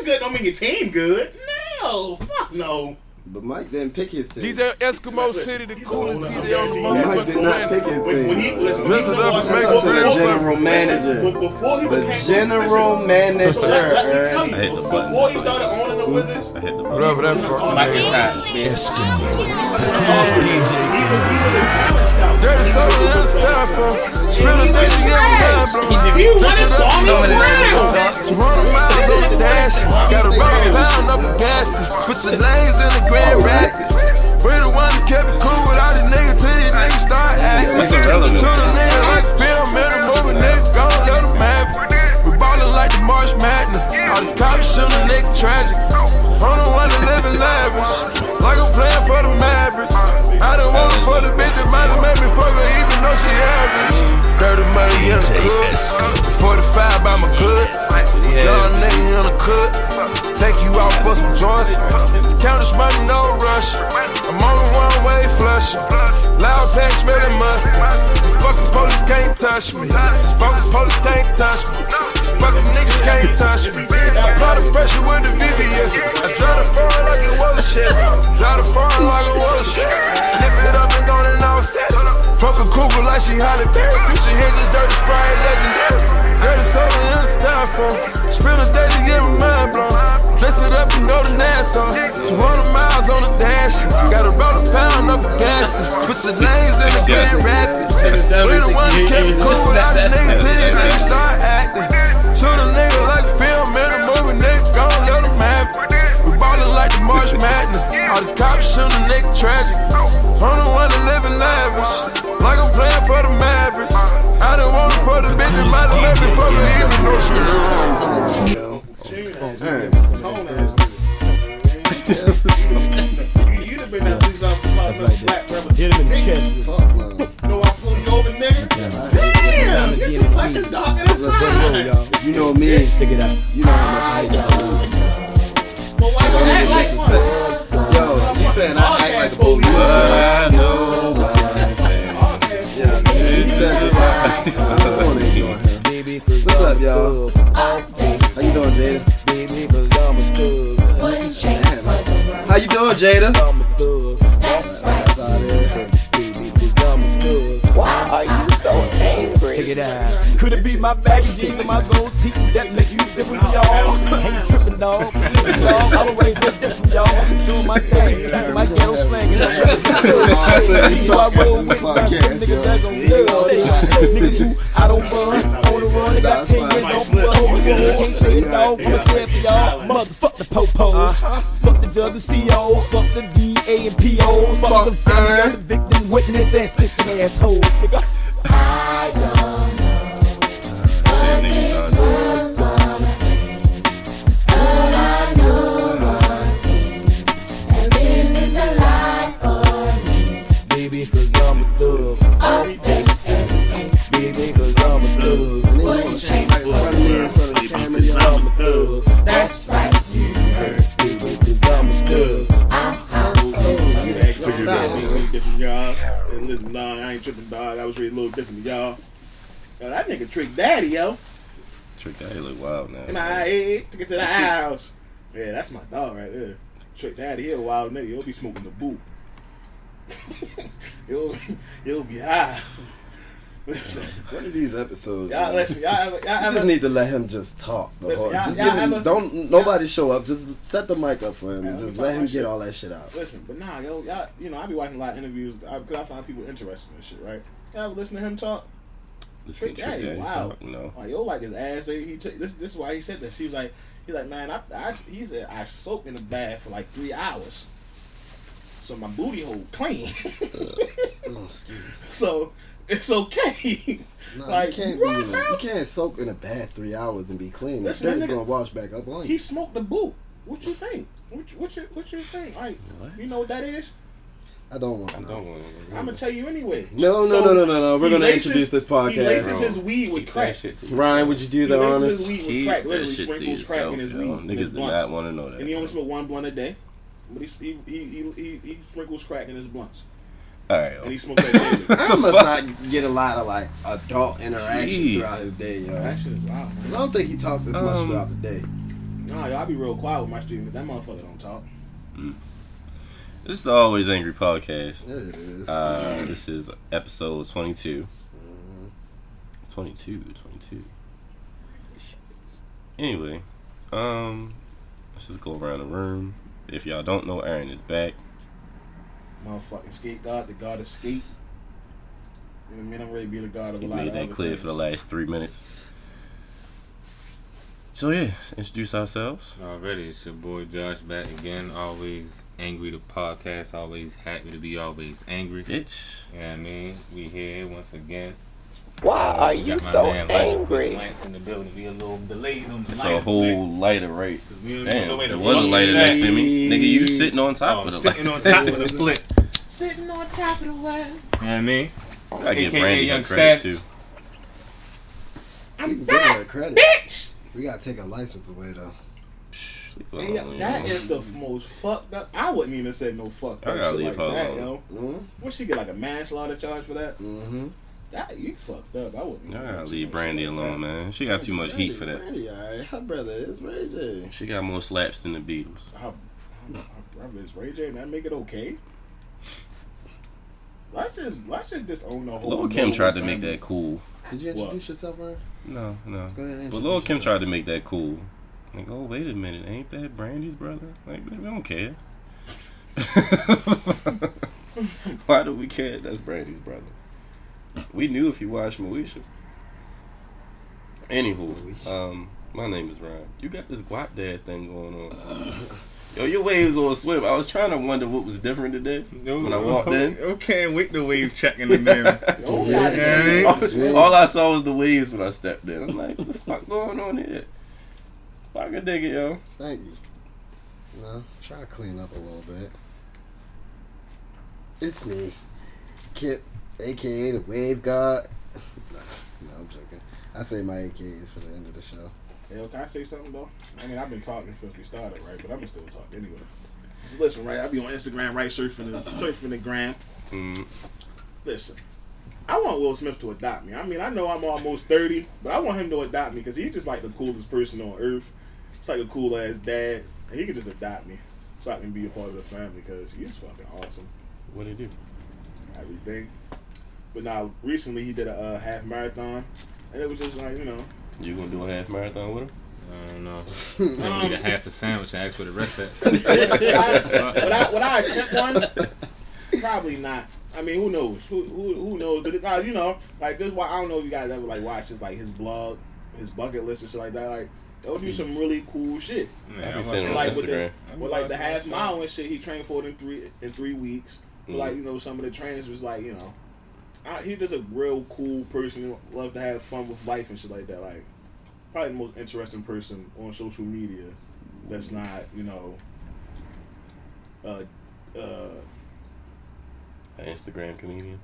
name good don't mean your team good. No, fuck no. But Mike didn't pick his team. DJ Eskimo City, the coolest DJ on the Mike did not pick his team. When he listen, when Dress he it up was- and make Shout to the general manager. Listen, before he The became general listen, manager. So let, let me tell you, I hit the button. before he started owning the Wizards, I hit the. Whatever that fucking like, name. he was, Eskimo. he was, he was a talent scout. Dirty soda and stuff from Spill the thing to get my mind blown. He won his ball Knowing it's around. 200 miles on the dash. Got a rubber pound up a gas. Switching lanes in the Grand Rapids. We the one that kept it cool with all these niggas till these niggas start acting. That's irrelevant. Shoot a nigga like film in a movie, nigga gon' let him have it. We ballin' like the March Madness. All these cops shoot a nigga tragic. I'm the one that living lavish. Like I'm playing for the Mavericks. I don't want it for the bitch that might have made me fuck her even though she average. Dirty money in the hood. 45 by my good. Young nigga in the cut. Take you out for some joints. Count this money, no rush. I'm on the one way flushing. Loud pack smelling mustard. These fucking police can't touch me. These bogus police can't touch me. These fucking niggas can't touch me. Apply the pressure with the VVS. I drive the foreign like it was a shit. Drive the foreign like it was a shit. Lift it up and gone and offset. Fuck a cougar like she Halle Berry. Future Hendrix, dirty sprite, legendary. Dirty soda in the styrofoam. Spill the day to get my mind blown. Dress it up and go to Nassau. 200 miles on the dash. Got a roll a pound up a gas. Switch the lanes in the Grand Rapids. We the one kept cool without the nigga niggas start acting. Shoot a nigga like the March Madness. All these cops shoot a nigga tragic. I'm the one that living lavish. Like I'm playing for the Mavericks. I don't want it for the bitch that might have let me fuck her even though she Aaron. Tone. You'd have been that police officer about some black brother. Hit him in the chest. with- Fuck no. You know I pull you over, nigga? Damn, your complexion. You know me. Stick it out. You know how much I hate y'all. But why you act like one? Yo, he said I act like a police. I know one thing. Yeah, he said it. I just wanna ignore him. Baby, cause What's up, y'all? How you doing, Jada? Baby, cause I'm a thug. How you doing, Jada? I'm a thug. That's all it is. Baby, cause I'm a thug. Why are you so angry? Check it out. Could it be my baggy jeans and my gold teeth that make you different from y'all? Ain't tripping, dog. Listen, dog, I'm always different from y'all. Doing my thing, using my ghetto slang, and I'm ready for I said good. he So I roll with my two podcast, niggas yo. that gon' this. Niggas who I don't run, on the run, they got 10 years on parole. Can't say it, dog, I'ma say it for y'all. Motherfuck the popos. Fuck the judge and COs. Fuck the DA and POs. Fuck the family of the victim, witness, and snitching assholes. Episodes. y'all man, listen, y'all ever, y'all You just need to let him just talk. The Listen, whole, y'all- just y'all give him, ever- don't nobody show up. Just set the mic up for him Man, and let just let him get shit. all that shit out. listen, but nah, yo, y'all, you know, I be watching a lot of interviews because I find people interesting and shit, right? Y'all ever listen to him talk? Listen Trick to Trick Daddy, Daddy wow. talk, no. Like yo, like his ass. He, he t- this this is why he said that. She was like, he's like, man, I, I he said I soaked in the bath for like three hours, so my booty hole clean. Oh, so it's okay. Nah, Like, you can't be in you can't soak in a bath three hours and be clean. The Listen, dirt's gonna wash back up on you. he smoked the boot. What you think? What you, what you what you think? Like, What? you know what that is? I don't want I to know. don't want to. I'm gonna tell you anyway. No, no, So, no, no, no, no. We're gonna laces- introduce this podcast. He podcast. laces his weed with crack. shit to Ryan, would you do He the laces honors? his weed with crack. that Literally shit to sprinkles crack in his yourself, weed. yo. his Niggas do blunts. not want to know that. and he only smoke one blunt a day. But he he he he, he, he sprinkles crack in his blunts, All right, and he yo. smokes that daily. I must not get a lot of like adult interaction Jeez. throughout his day, yo. that shit is wild. I don't think he talked this much Um, throughout the day. Nah, y'all be real quiet with my stream because that motherfucker don't talk. This is the Always Angry podcast. It is. Uh, this is episode 22. Mm-hmm. 22, 22. Anyway, um, let's just go around the room. If y'all don't know, Aaron is back. Motherfucking skate god, the god of skate. You know what I mean? I'm ready to be the god of He a lot made of that other clear for the last three minutes. So yeah, introduce ourselves. Already, it's your boy Josh back again. Always angry to podcast. Always happy to be always angry. Bitch. Yeah, I mean, we here once again. Why are you so man angry? Lance in the building. Be a little delayed on the It's a whole lighter right. We don't Damn, know where was a lighter next to me. Nigga, you sitting on top Oh, of the sitting light. on top of the flip. Sitting on top of the world. You know what I mean? I give AKA Brandy Young that credit Sav- too. We can give her credit. Bitch! We gotta take a license away though. And yeah, that is the most fucked up. I wouldn't even say no fuck I up gotta shit leave like her that, alone. yo. Mm-hmm. What she get like a manslaughter charge for that? Mm-hmm. That you fucked up. I wouldn't. I even gotta leave Brandy alone, man. She got too much heat for that. Brandy, alright. Her brother is Ray J. She got more slaps than the Beatles. Her, her brother is Ray J, and that make it okay. Let's just let's just disown the whole. Lil Kim tried to make that cool. Did you What? introduce yourself, Ryan? No, no. Go ahead. and But introduce Lil Kim tried to make that cool. Like, oh wait a minute, ain't that Brandy's brother? Like, we don't care. Why do we care? That's Brandy's brother. We knew if you watched Moesha. Anywho, Moesha. um, my name is Ryan. You got this guap dad thing going on. Yo, your waves on swim. I was trying to wonder what was different today when I walked in. Okay, wait the wave checking the man. Oh, Yeah. All, all I saw was the waves when I stepped in. I'm like, what the fuck going on here? I can dig it, yo. Thank you. No, try to clean up a little bit. It's me, Kip, aka the Wave God. no, no, I'm joking. I say my AKAs for the end of the show. Yo, can I say something though? I mean, I've been talking since we started, right? But I'm gonna still talk anyway. So listen, right? I be on Instagram, right? Surfing the surfing the gram. Mm, Listen, I want Will Smith to adopt me. I mean, I know I'm almost 30, but I want him to adopt me because he's just like the coolest person on earth. It's like a cool ass dad, and he could just adopt me so I can be a part of the family because he's fucking awesome. what did he do? Everything. But now, recently he did a uh, half marathon, and it was just like you know, You gonna do a half marathon with him? I don't know. Um, Eat a half a sandwich and ask for the rest of would it. I, would I, would I attempt one? Probably not. I mean, who knows? Who who, who knows? But it, uh, you know, like just why I don't know if you guys ever like watch his like his blog, his bucket list and shit like that. Like they'll do some really cool shit. Yeah, I be I'm seeing watching- on Like with the Instagram. with like the half mile and shit, he trained for it in three in three weeks. But Mm. like you know, some of the trainers was like you know, I, he's just a real cool person. Love to have fun with life and shit like that. Like probably the most interesting person on social media. That's not you know. Uh, uh, An Instagram comedian.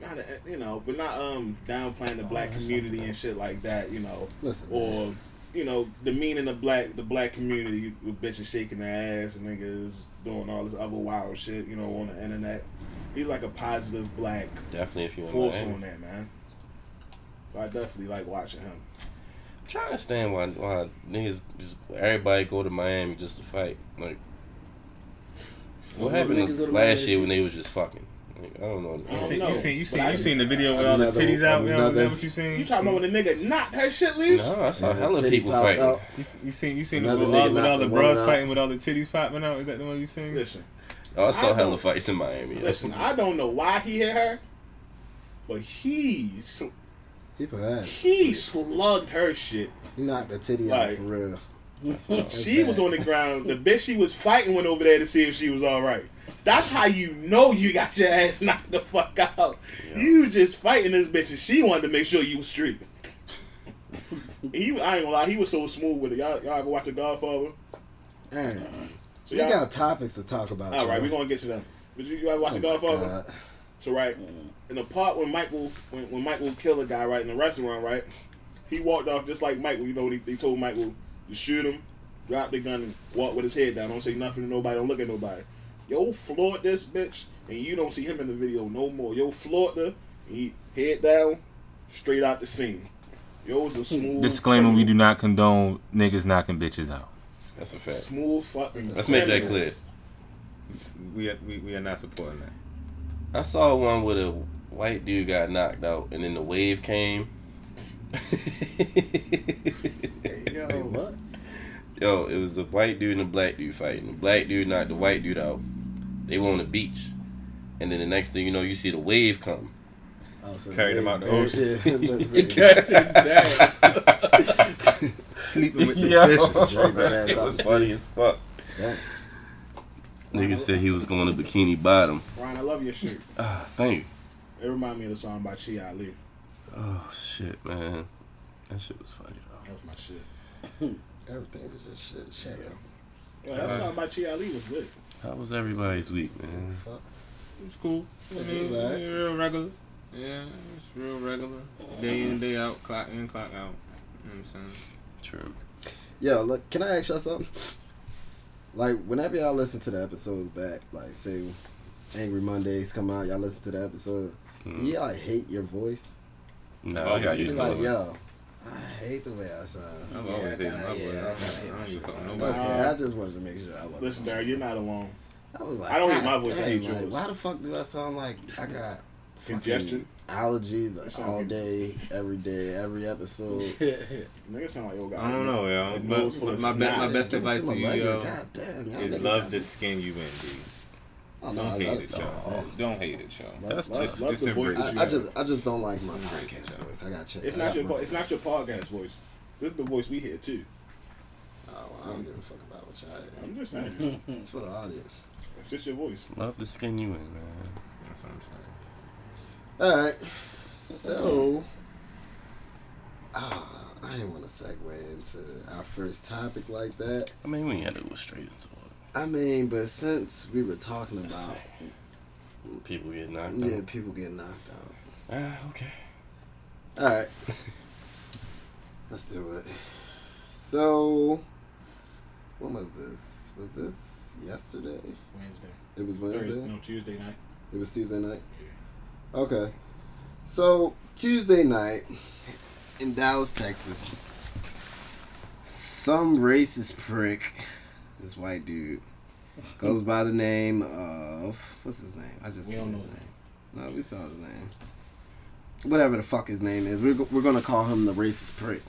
not a, you know, but not um downplaying the black community and shit like that. You know, Listen, or you know, demeaning the black the black community with bitches shaking their ass and niggas doing all this other wild shit. You know, on the internet. He's like a positive black Definitely if you in force Miami. on that man. So I definitely like watching him. I'm trying to understand why why niggas just everybody go to Miami just to fight. Like what Well, happened niggas go to last Miami- year when they was just fucking? Like, I don't know. I You don't seen, know, you seen, you seen, you seen the video with all the titties out? You know, is that what you seen? You talking about when the nigga knocked her shit loose? No, I saw Yeah, hella titty people popped fighting. out. You, you seen, you seen the, Another with, all, with all the the woman bras out. fighting with all the titties popping out? Is that the one you seen? Listen, Oh, I saw I hella fights in Miami. listen. I don't know why he hit her, but he people had he slugged her shit. he knocked the titty out for real. She was on the ground. The bitch she was fighting went over there to see if she was all right. That's how you know you got your ass knocked the fuck out. Yeah. You just fighting this bitch, and she wanted to make sure you was straight. he, I ain't gonna lie, he was so smooth with it. Y'all, y'all ever watch The Godfather? Aaron, So we y'all, got topics to talk about. all right, we're gonna get to them. But you, you ever watch Oh The my Godfather? God. So right, in the part when Michael when, when Michael killed a guy right in the restaurant, right? He walked off just like Michael. You know, they, they told Michael to shoot him, drop the gun, and walk with his head down. Don't say nothing to nobody. Don't look at nobody. Yo, floored this bitch, and you don't see him in the video no more. Yo, floored her. He head down, straight out the scene. Yo was a smooth. Disclaimer: We do not condone niggas knocking bitches out. That's a fact. Smooth fucking. Let's make that clear. We are, we, we are not supporting that. I saw one where a white dude got knocked out, and then the wave came. Yo, Wait, what? Yo, it was a white dude and a black dude fighting. The black dude knocked the white dude out. They were on the beach, and then the next thing you know, you see the wave come. Oh, so Carried him they- out the ocean. Yeah, I was about to say. Sleeping with the Yo. fishes. Drake that It was funny as fuck. Yeah. Nigga said he was going to Bikini Bottom. Ryan, I love your shirt. Ah, thank you. It remind me of the song by Chi Ali. Oh shit, man, that shit was funny though. That was my shit. Everything is just shit. Shut up. Yo, that song by Chi Ali was lit. How was everybody's week, man? Fuck. was cool. I mean, It's alright. yeah, real regular. Yeah, it's real regular. Day in, day out, clock in, clock out. You know what I'm saying? True. Yo, look, can I ask y'all something? Like, whenever y'all listen to the episodes back, like, say, Angry Mondays come out, y'all listen to the episode, Mm. you like hate your voice? No, Oh, I got you You used be to like, it. yo, I hate the way I sound. I've Yeah, always I hated kinda- my yeah, voice. I I don't give a fuck nobody. Okay, I just wanted to make sure I wasn't. Listen, Barry, you're not alone. I was like, I don't hate my voice, I dang, hate like, yours. Why the fuck do I sound like I got Congestion. Allergies You all day, every day, every episode? Nigga sound like yo guy. I don't know, yo. Like But nose full of my, be- my best Give advice to you, yo, damn, y'all is love the skin you in, dude. Oh, no, Don't I hate love it, it so yo. Don't hate it, yo. That's Love, just- love just the voice I, I just, I just don't like my podcast voice. I gotta check. It's I not your. po- It's not your podcast voice. This is the voice we hear too. Oh, well, I don't give a fuck about what y'all. I'm just saying. It's for the audience. it's just your voice. Love the skin you in, man. That's what I'm saying. All right. So, ah, I didn't want to segue into our first topic like that. I mean, we had to go straight into it. I mean, but since we were talking about People get knocked yeah, out. Yeah, people getting knocked out. Ah, okay. All right. Let's do it. So, when was this? Was this yesterday? Wednesday. It was Thursday. Wednesday. No, Tuesday night. It was Tuesday night. Okay. So Tuesday night in Dallas, Texas, some racist prick, this white dude, goes by the name of what's his name? I just We don't know his his name. No, we saw his name. Whatever the fuck his name is, we're we're gonna call him the racist prick.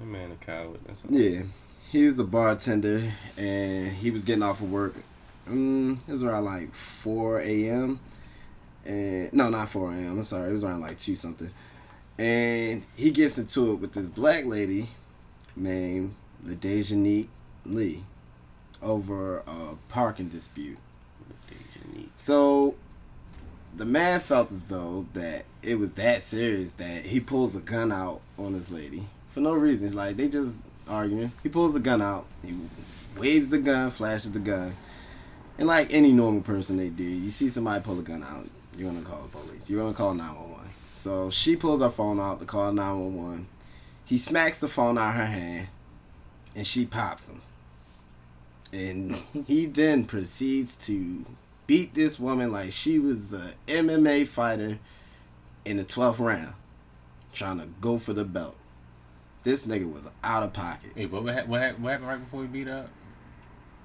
That man a coward. That's all. Yeah, he was a bartender and he was getting off of work. Um, it was around like 4 a.m. And no, not 4 a.m. I'm sorry, it was around like 2 something. And he gets into it with this black lady named L'Daijohnique Lee over a parking dispute. So the man felt as though that it was that serious that he pulls a gun out on this lady for no reason. It's like they just arguing. He pulls the gun out. He waves the gun, flashes the gun, and like any normal person they do, you see somebody pull a gun out, you're gonna call the police. You're gonna call nine one one. So she pulls her phone out to call nine one one. He smacks the phone out of her hand, and she pops him. And he then proceeds to beat this woman like she was a MMA fighter in the 12th round, trying to go for the belt. This nigga was out of pocket. Hey, what, what, what, happened right before we beat up?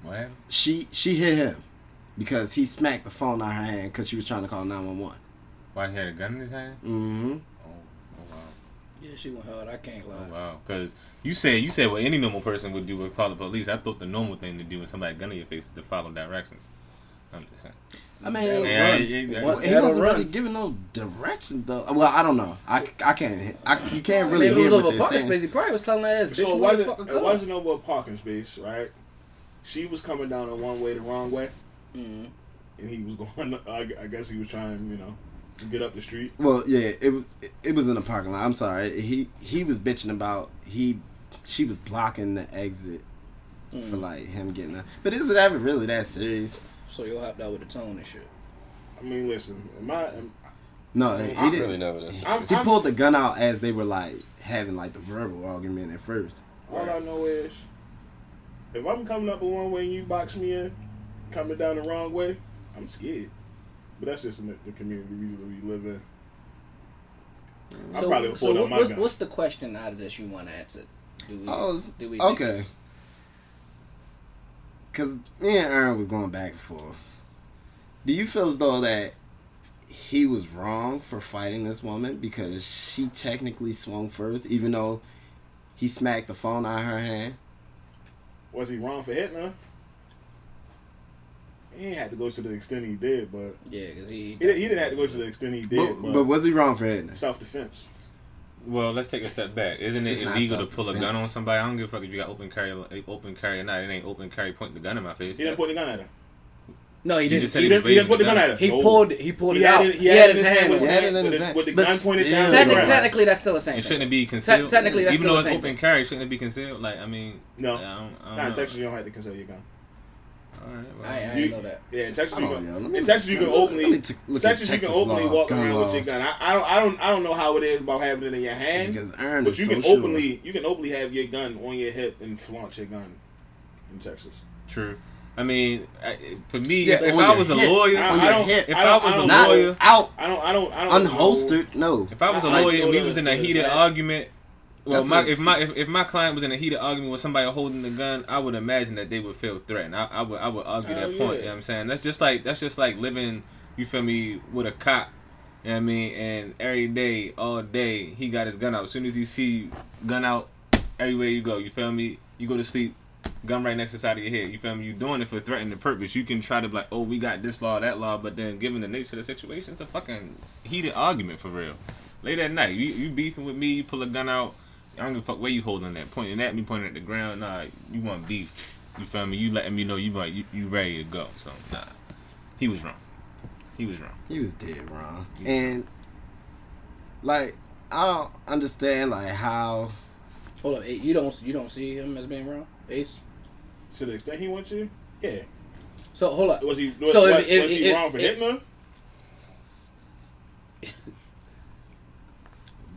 What happened? She she hit him because he smacked the phone out of her hand because she was trying to call 911. Why he had a gun in his hand? Mm-hmm. Oh, oh wow. Yeah, she went hard. I can't Oh lie. wow. Because you said you said what any normal person would do would call the police. I thought the normal thing to do when somebody had gun in your face is to follow directions. I'm just saying. I mean, Yeah, run. yeah, yeah. Well, he wasn't run. really giving no directions though. Well, I don't know. I, I can't. I, you can't really Maybe it hear was what over they're parking space. He probably was telling her ass, bitch, So it you wasn't. It wasn't over a parking space, right? She was coming down the one way the wrong way, Mhm. and he was going. I, I guess he was trying, you know, to get up the street. Well, yeah, it was it was in the parking lot. I'm sorry. He he was bitching about he she was blocking the exit Mm. for like him getting out. But is it ever really that serious? So you hopped out with the tone and shit. I mean, listen, am I? Am, No, he I didn't. really never done. I'm, He I'm- pulled the gun out as they were like having like the verbal argument at first. All I know is, if I'm coming up a one way and you box me in, coming down the wrong way, I'm scared. But that's just in the, the community we, we live in. I So, probably would so pull out what, my what's, gun. what's the question out of this you want answered? Do we? Oh, do we? okay. Because me and Aaron was going back and forth. Do you feel as though that he was wrong for fighting this woman because she technically swung first, even though he smacked the phone out of her hand? Was he wrong for hitting her? He ain't had to go to the extent he did, but Yeah, because he. he, didn't- he didn't have to go to the extent he did. But, But, but was he wrong for hitting her? self defense. Well, let's take a step back. Isn't it It's illegal to pull a gun on somebody? I don't give a fuck if you got open carry, open carry or not. It ain't open carry. Point the gun in my face. He didn't point the gun at her. No, he You didn't. just said He he, didn't, he didn't put the waving gun at her. he No. pulled. He pulled He it had out. it, He had his hand. with with He had it in his the- hand. with the But gun pointed still- down. to the technically, that's still the same. And thing. shouldn't it be concealed? technically, that's even still though the it's same open thing. carry, shouldn't it be concealed? Like, I mean, No. I don't, I don't Nah, in know. Texas you don't have to conceal your gun. All right, well, I, I You- know that. Yeah, in Texas you can. know. Let me- In Texas you can openly. t- Texas you can openly law, walk gun around with your gun. I, I don't I don't I don't know how it is about having it in your hand. Because But is you so can sure. openly you can openly have your gun on your hip and flaunt your gun in Texas. True. I mean, I, for me, Yeah, if on I your was a hip. lawyer, I- on I your don't- hip. if I I, don't- was I a don't Not lawyer, out, I don't I don't I don't know- unholstered. No. if I was a I- I lawyer and we was in a heated argument, well, my, if my if, if my client was in a heated argument with somebody holding the gun, I would imagine that they would feel threatened. I, I would I would argue Oh, that yeah. point. You know what I'm saying? That's just like that's just like living. You feel me with a cop. You know what I mean? And every day, all day, he got his gun out. As soon as he see gun out, everywhere you go, you feel me? You go to sleep, gun right next to the side of your head. You feel me? You doing it for threatening purpose. You can try to be like, oh, we got this law, that law, but then given the nature of the situation, it's a fucking heated argument for real. Late at night, you you beefing with me, you pull a gun out. I don't give a fuck where you holding that, pointing at me, pointing at the ground. Nah, you want beef. You feel me? You letting me know you like you, you ready to go. So nah, he was wrong. He was wrong. He was dead wrong. And like I don't understand like how Hold up, you don't you don't see him as being wrong, Ace. to the extent he wants you. Yeah. So hold up. Was he was, So if- was, if- was he if- wrong for if- hitting her?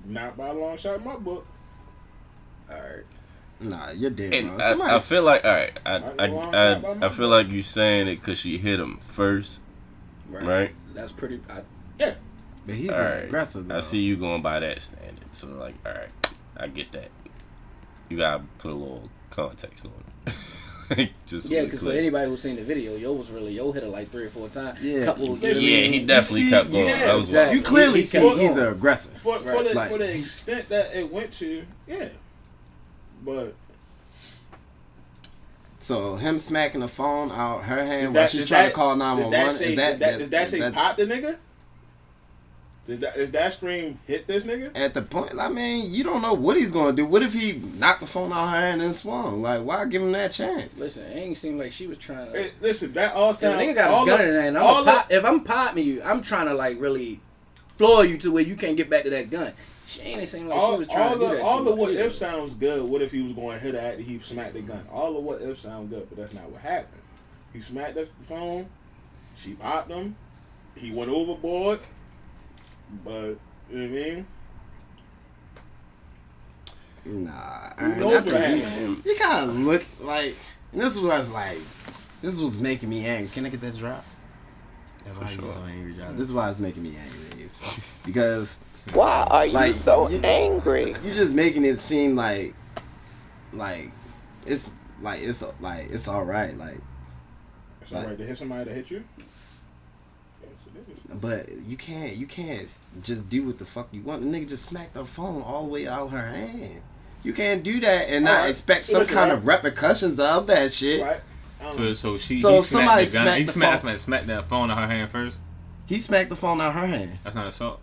Not by a long shot in my book. All right. nah, you're dead And wrong. I, Somebody, I feel like all right. I Might I, go wrong side by I, I feel like you saying it because she hit him first, Right. right? That's pretty. I, Yeah. but he's All right. aggressive though. I see you going by that standard. So like, all right, I get that. You gotta put a little context on it. Just yeah, because for anybody who's seen the video, yo was really yo hit her like three or four times. Yeah. Couple. You know what I Listen, yeah, he definitely see, kept going. yeah, that was exactly. You clearly He- he see kept he's going. the aggressor. For for the Like- for the extent that it went to, yeah. But So him smacking the phone out her hand Is while she's trying that- to call nine one one. Does one that one. say Is that, that, does that is say that- pop the nigga? Does that does that scream hit this nigga? at the point? I mean, you don't know what he's gonna do. What if he knocked the phone out her hand and swung? Like, why give him that chance? Listen, it ain't seem like she was trying to. Hey, listen, that all If a sounds. nigga got all his gun the- in there, I'm all a the- if I'm popping you, I'm trying to like really floor you to where you can't get back to that gun. She ain't seem like she all, was trying all to do the that. all the much what either. if sounds good. What if he was going to hit her after he smacked the gun? All the what if sound good, but that's not what happened. He smacked the phone. She popped him. He went overboard. But you know what I mean? Nah, Who Aaron, knows I what think happened? you, you kind of look like. And this was like, this was making me angry. Can I get that drop? If I get so angry, drop. Mm. This is why it's making me angry, is because Why are you Like, so you- angry? you're just making it seem like, like, it's like it's like it's all right, like, It's all right to hit somebody to hit you. Yes, but you can't you can't just do what the fuck you want. The nigga just smacked the phone all the way out her hand. You can't do that and not Alright, expect some listen, kind right. of repercussions of that shit. Right? Um, So, so she So he if somebody smacked the gun. smacked He the smacked, phone- smacked, smacked that phone out her hand first. He smacked the phone out her hand. That's not assault.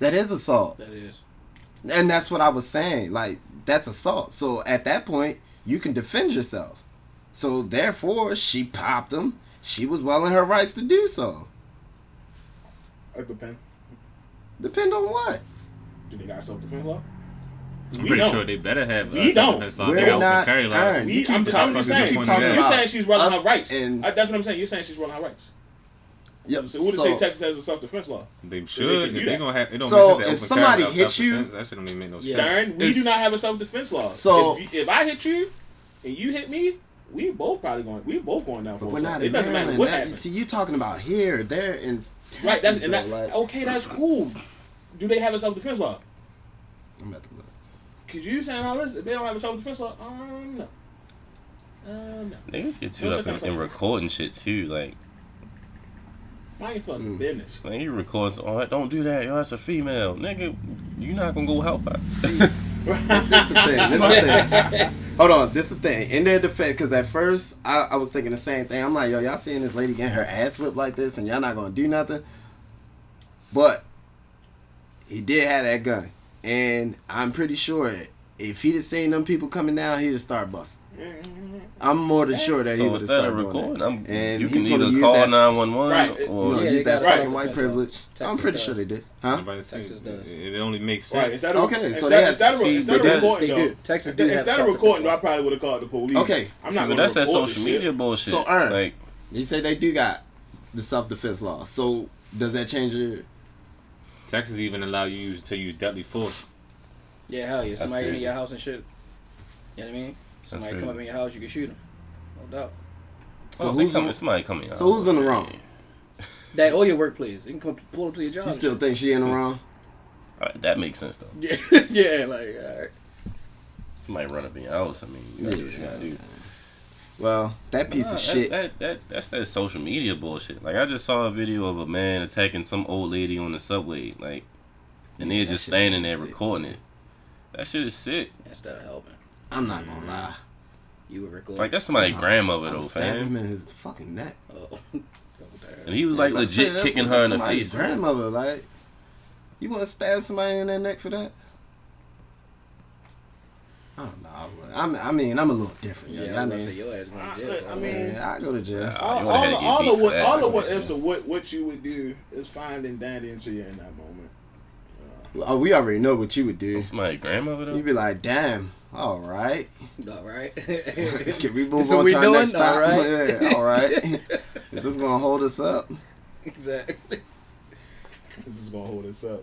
That is assault. That is. And that's what I was saying. Like, that's assault. So at that point, you can defend yourself. So therefore, she popped him. She was well in her rights to do so. It depends. Depend on what? Do they got self defense law? I'm We pretty don't. sure they better have. We uh, don't. law. We're They not carry law. We, You keep I'm, talking- I'm just you saying. keep talking You're saying she's running her rights. and- I, that's what I'm saying. You're saying she's running her rights. Yep. So who to say Texas has a self defense law? They they should. can do if they that. gonna have, it don't So, make sense to if somebody carry hits you- that shit don't even make no Yeah. sense. Darren, we It's- do not have a self defense law. So- if, you, if I hit you and you hit me, we both probably going. We both going down for But we're not It doesn't matter what That- happens. See, you talking about here, they're in Texas, Right. That's and that, like- okay. That's cool. do they have a self defense law? I'm at the look. Could you saying all this? If they don't have a self defense law, um, no. Um, no. Niggas get too What's up your in, kind in recording shit too. Like, Mind your fucking Mm. business. like you record, some, oh, don't do that. Yo, that's a female, nigga. You not gonna go help her. This the thing. This the thing. Hold on. This the thing. In their defense, because at first I, I was thinking the same thing. I'm like, yo, y'all seeing this lady getting her ass whipped like this, and y'all not gonna do nothing. But he did have that gun, and I'm pretty sure if he'd have seen them people coming down, he'd have started busting. I'm more than sure that he so would have started recording. I'm, And you can either call nine one one Right. Or Yeah, use that got a fucking white privilege. law. I'm pretty does. sure they did. Huh? Nobody say- Texas does. It, it only makes sense. Right. Instead of, Okay, instead, so they have- instead of, see, instead but of that- recording, They though, do. Texas instead, do have instead of recording, though. I probably would have called the police. Okay. I'm See, not but gonna that's that social media bullshit. So, Ern, like, You say they do got the self defense law. So does that change your? Texas even allow you to use deadly force. Yeah, hell yeah. Somebody in your house and shit. You know what I mean? Somebody come crazy. up in your house, you can shoot them. No doubt. So oh, so who's who's coming? Somebody coming out. So who's in the wrong? That or your workplace. You can come pull up to your job. You still think she in the wrong? Alright, that makes sense though. Yeah, yeah, like all right. Somebody run up in your house. I mean, you gotta do what you gotta do. Well, that piece Nah, of that- shit. That, that, that's that social media bullshit. Like I just saw a video of a man attacking some old lady on the subway, like, and Yeah, they're just standing there recording too. it. That shit is sick. Instead of helping, I'm not gonna lie. you would record. Like that's somebody's grandmother I'll though, stab him fam. in his fucking neck. Oh. oh and he was like Like, legit that's- kicking that's her in the face. man. Grandmother, like, you want to stab somebody in their neck for that? I don't know. I'm, I mean, I'm a little different. yeah, Yeah, I I was gonna say mean, your ass going I- to jail. I bro. mean- yeah, I go to jail. Yeah. All, you would've had all, to all beat of what, that, all of what ifs of what, what you would do is finding daddy until you're in that moment. Oh, we already know what you would do. It's my grandmother though. You'd be like, damn, all right. All right. Can we move This on we to our doing? next stop? All right. Yeah, all right. Is this gonna hold us up? exactly. This is gonna hold us up.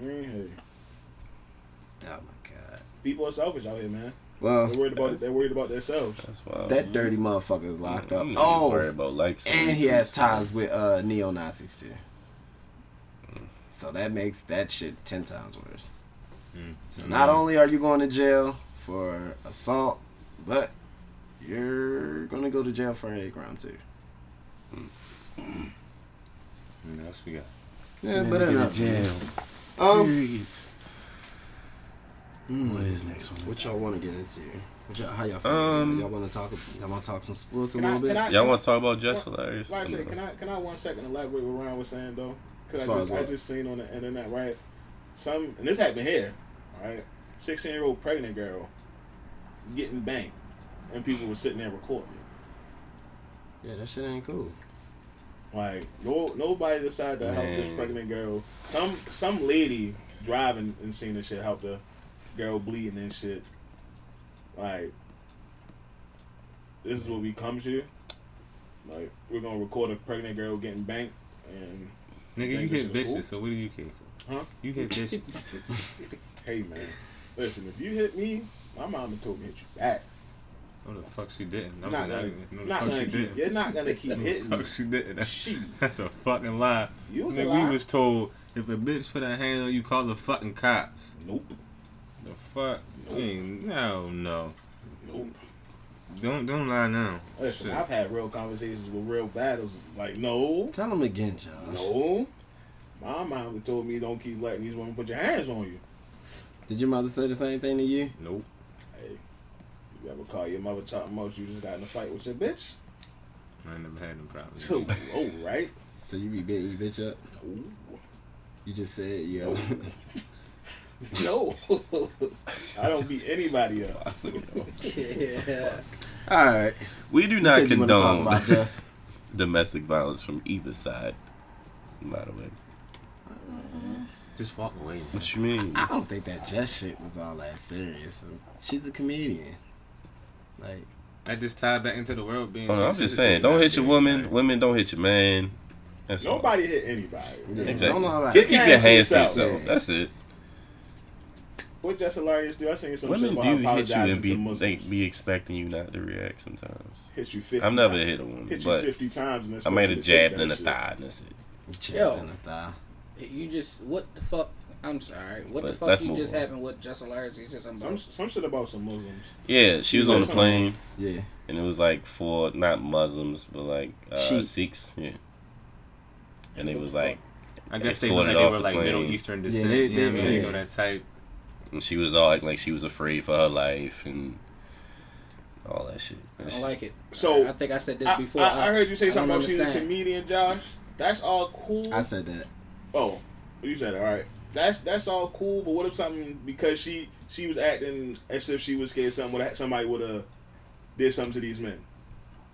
I mean, hey, Oh my god. people are selfish out here, man. Well, They're worried about they're worried about themselves. That's wild. that dirty motherfucker is locked up. Them niggas worried Oh, about likes and he has ties with uh, neo Nazis too. So that makes that shit ten times worse. Mm. So not only are you going to jail for assault, but you're gonna go to jail for hate crime too. What else we got? Yeah, but enough. Jail. Um, mm, What is next one? what y'all want to get into? Y'all, how y'all feel? Um, y'all want to talk? Y'all want to talk some sports a Can I- little bit? I- Y'all want to talk about Jess Hilarious? Like I said, can I can I one second elaborate what Ryan was saying though? Because I just I just seen on the internet right, some and this happened here, right? Sixteen year old pregnant girl getting banged, and people were sitting there recording. yeah, that shit ain't cool. Like no nobody decided to help this pregnant girl. Some some lady driving and seeing this shit help the girl bleeding and shit. Like this is what we come to. Like we're gonna record a pregnant girl getting banked and Nigga, you hit bitches, cool? so what do you care for? Huh? You hit bitches. hey man, listen, if you hit me, my mama told me to hit you back. No, the fuck she didn't. I'm Not not gonna, no, not gonna she keep, didn't. you're not gonna keep hitting me. fuck she didn't. That's, She, that's a fucking lie. you was a Nigga, lie. we was told if a bitch put her hand on you, call the fucking cops. Nope, The fuck? Nope. Ain't, no, no. nope. Don't don't lie now. Listen, Shit. I've had real conversations with real battles. Like, no, Tell them again, Josh. no. My mama told me don't keep letting these women put your hands on you. Did your mother say the same thing to you? Nope. Hey, you ever call your mother talking about you just got in a fight with your bitch? I never had no problems. Too low, oh, right? So you be beating your bitch up? No. You just said yo. No. I don't beat anybody up. yeah. All right. We do not said you wanna talk condone about domestic violence from either side. By the way, Just walk away. what you mean? I don't think that Jess shit was all that serious. She's a comedian. Like, I just tied back into the world being. I'm just saying, don't hit your gotta woman. like- Women don't hit your man. That's all. Nobody hit anybody. yeah, Exactly. don't know about Just Keep keep your your hands hands to to yourself. yourself. That's it. What Jess Hilarious do? I seen some Women do her hit you apologizing and be to Muslims. they be expecting you not to react sometimes. hit you 50 I've never times. hit a woman, Hit you 50 times and I might have expect you to take jabbed in the shit. thigh and that's it. Jab in the thigh. You just what the fuck? I'm sorry. What the fuck you just on. happened with Jess Hilarious? He said something Some about some shit about some Muslims. Yeah, she was on the plane, Yeah. and it was like for not Muslims, but like uh, Sheik. Sikhs. Yeah, and they What was the like, I guess they Escorted like they were the like plane. Middle Eastern Yeah, descent. they- you know they- mean? You yeah. know that type. and she was all like, like she was afraid for her life and all that shit. I That don't shit- like it. So I think I said this I, before. I, I heard you say I something about she's a comedian, Josh. That's all cool. I said that. Oh, you said it. All right. That's that's all cool. But what if something because she she was acting as if she was scared something would somebody would have did something to these men.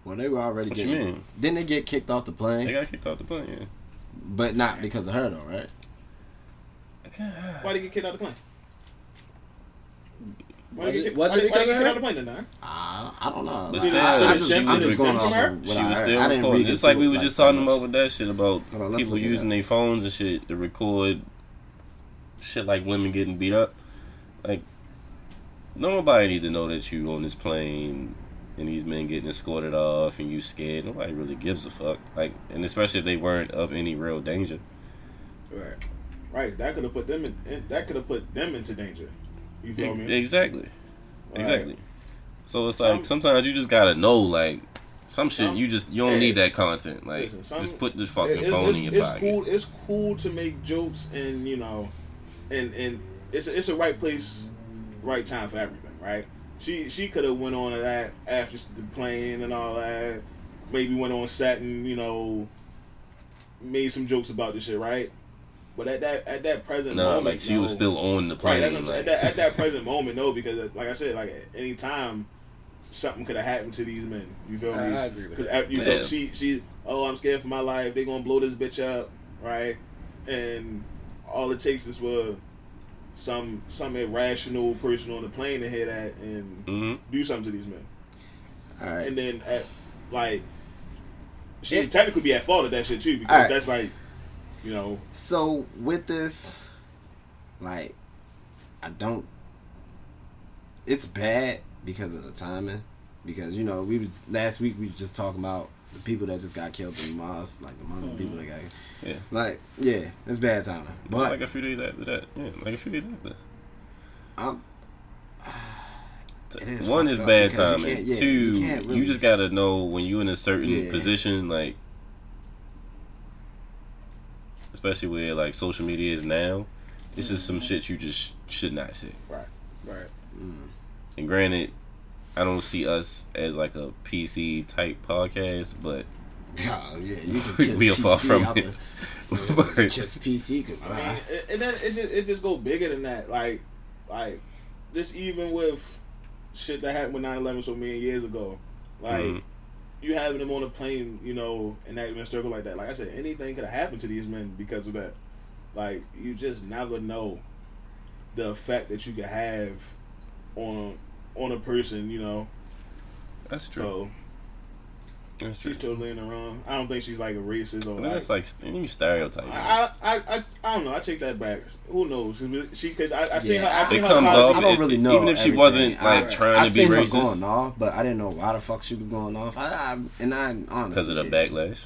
Well, they were already What you getting. mean? Didn't they get kicked off the plane? They got kicked off the plane. Yeah. But not because of her though, right? Why did they get kicked out of the plane? Why Was did it- was why it they- because of her? out of the plane then? Nah? I, I don't know. But I, still, I, I she- just, I'm was just going off her? of what She I was heard. still I didn't recording. Just into like we it, was like, just talking about with that shit about on, people using their phones and shit to record shit like women getting beat up. Like, nobody need to know that you on this plane and these men getting escorted off and you scared. Nobody really gives a fuck. Like, and especially if they weren't of any real danger. Right. Right. That could have put them in, in. That could have put them into danger. You feel me? Exactly. Right. Exactly. So it's Some- like sometimes you just gotta know like some shit Some- you just you don't Hey, need that content. Like listen, some- just put the fucking It- phone it's, in your it's pocket. cool. It's cool to make jokes and you know, and and it's it's a right place, right time for everything. Right. She she could have went on to that after the plane and all that. Maybe went on set and you know, made some jokes about this shit. Right. But at that at that present No, moment, like she was still on the plane. that's what I'm saying. like- At, that, at that present moment, no, because like I said, like at any time, something could have happened to these men. You feel me? I agree with Because that. you feel she she oh I'm scared for my life. They gonna blow this bitch up, right? And all it takes is for some some irrational person on the plane to hear that and Mhm. do something to these men. All right. And then at like she It- technically be at fault of that shit too because Alright. that's like you know So with this, like, I don't. It's bad because of the timing. Because you know we was last week we was just talking about the people that just got killed in the mosque, like the Muslim people that got. Yeah. Like yeah, it's bad timing. But like a few days after that, yeah, like a few days after. I'm. Is One is bad timing. yeah, Two, you you, just gotta know when you're in a certain Yeah. position, like, especially where like social media is now. It's is some shit you just should not say. Right. Right. And granted, I don't see us as like a PC type podcast, but Oh, yeah, you can kiss we are far PC from it. But- Kiss PC. I mean, it- and then it just, it just go bigger than that. Like, like this even with shit that happened with 9-11 so many years ago. Like, Mhm. You having them on a plane, you know, and acting in a circle like that. Like I said, anything could have happened to these men because of that. Like, you just never know the effect that you could have on on a person, you know. that's true. So That's she's totally in the wrong. I don't think she's like a racist or I like, that's like you stereotype. I, I, I, I don't know. I take that back. Who knows? She, cause I, I seen her. I Yeah, seen it her. comes off. I don't really know. even if she everything. wasn't, like, trying I to be seen her racist. going off, but I didn't know why the fuck she was going off. I, I and I honestly because of the backlash.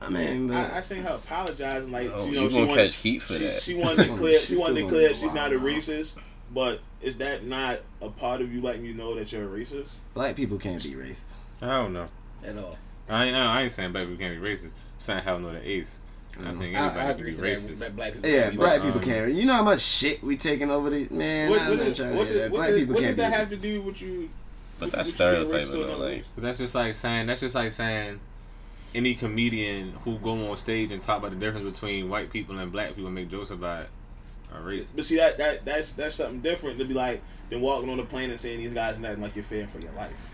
I mean, but I, I seen her apologizing, like Oh, you you know, she gonna wanted, catch heat for she, that. She wanted to clear. She wanted to clear. She's not a racist, but is that not a part of you letting you know that you're a racist? black people can't be racist. I don't know. At all. I ain't, I ain't saying black people can't be racist. I'm saying hell no the ace. I mm-hmm. think I, anybody I can agree be racist. that Black people. Yeah, be black people can't. You know how much shit we taking over the man. What, I'm what, not does- trying to what, hear does- that. what, Black does- people what can't does be that have to do with you? But that's with you being racist stereotyping though. Like? But that's just like saying that's just like saying any comedian who go on stage and talk about the difference between white people and black people and make jokes about it are racist. But see that that that's that's something different to be like than walking on the plane and saying these guys are acting like you're fearing for your life.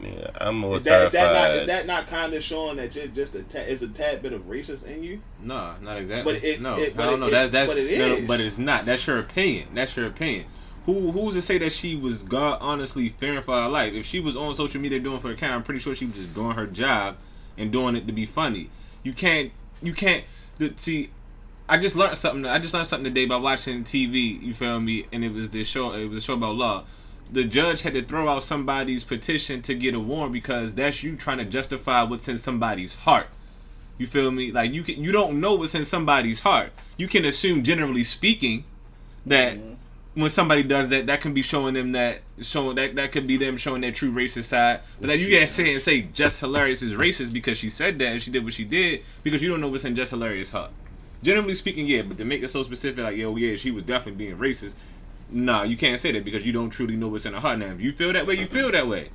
Yeah, I'm more Is that, is terrified. that not is that not kind of showing that you're just a tad, is a tad bit of racist in you? No, not exactly. But it- no, it- but I don't it- know. it- That's that's but it no, but it's not. That's your opinion. That's your opinion. Who who's to say that she was God honestly fearing for her life? If she was on social media doing for the camera, I'm pretty sure she was just doing her job and doing it to be funny. You can't you can't the, see. I just learned something. I just learned something today by watching TV. You feel me? And it was this show. It was a show about law. The judge had to throw out somebody's petition to get a warrant because that's you trying to justify what's in somebody's heart. You feel me? Like you can you don't know what's in somebody's heart. You can assume generally speaking, that Mhm. when somebody does that, that can be showing them that showing that that could be them showing their true racist side. But that you can't say and say Jess Hilarious is racist because she said that and she did what she did because you don't know what's in Jess Hilarious heart. Generally speaking, yeah, but to make it so specific, like yo, yeah, she was definitely being racist. Nah, you can't say that because you don't truly know what's in her heart. Now, if you feel that way, you feel that way.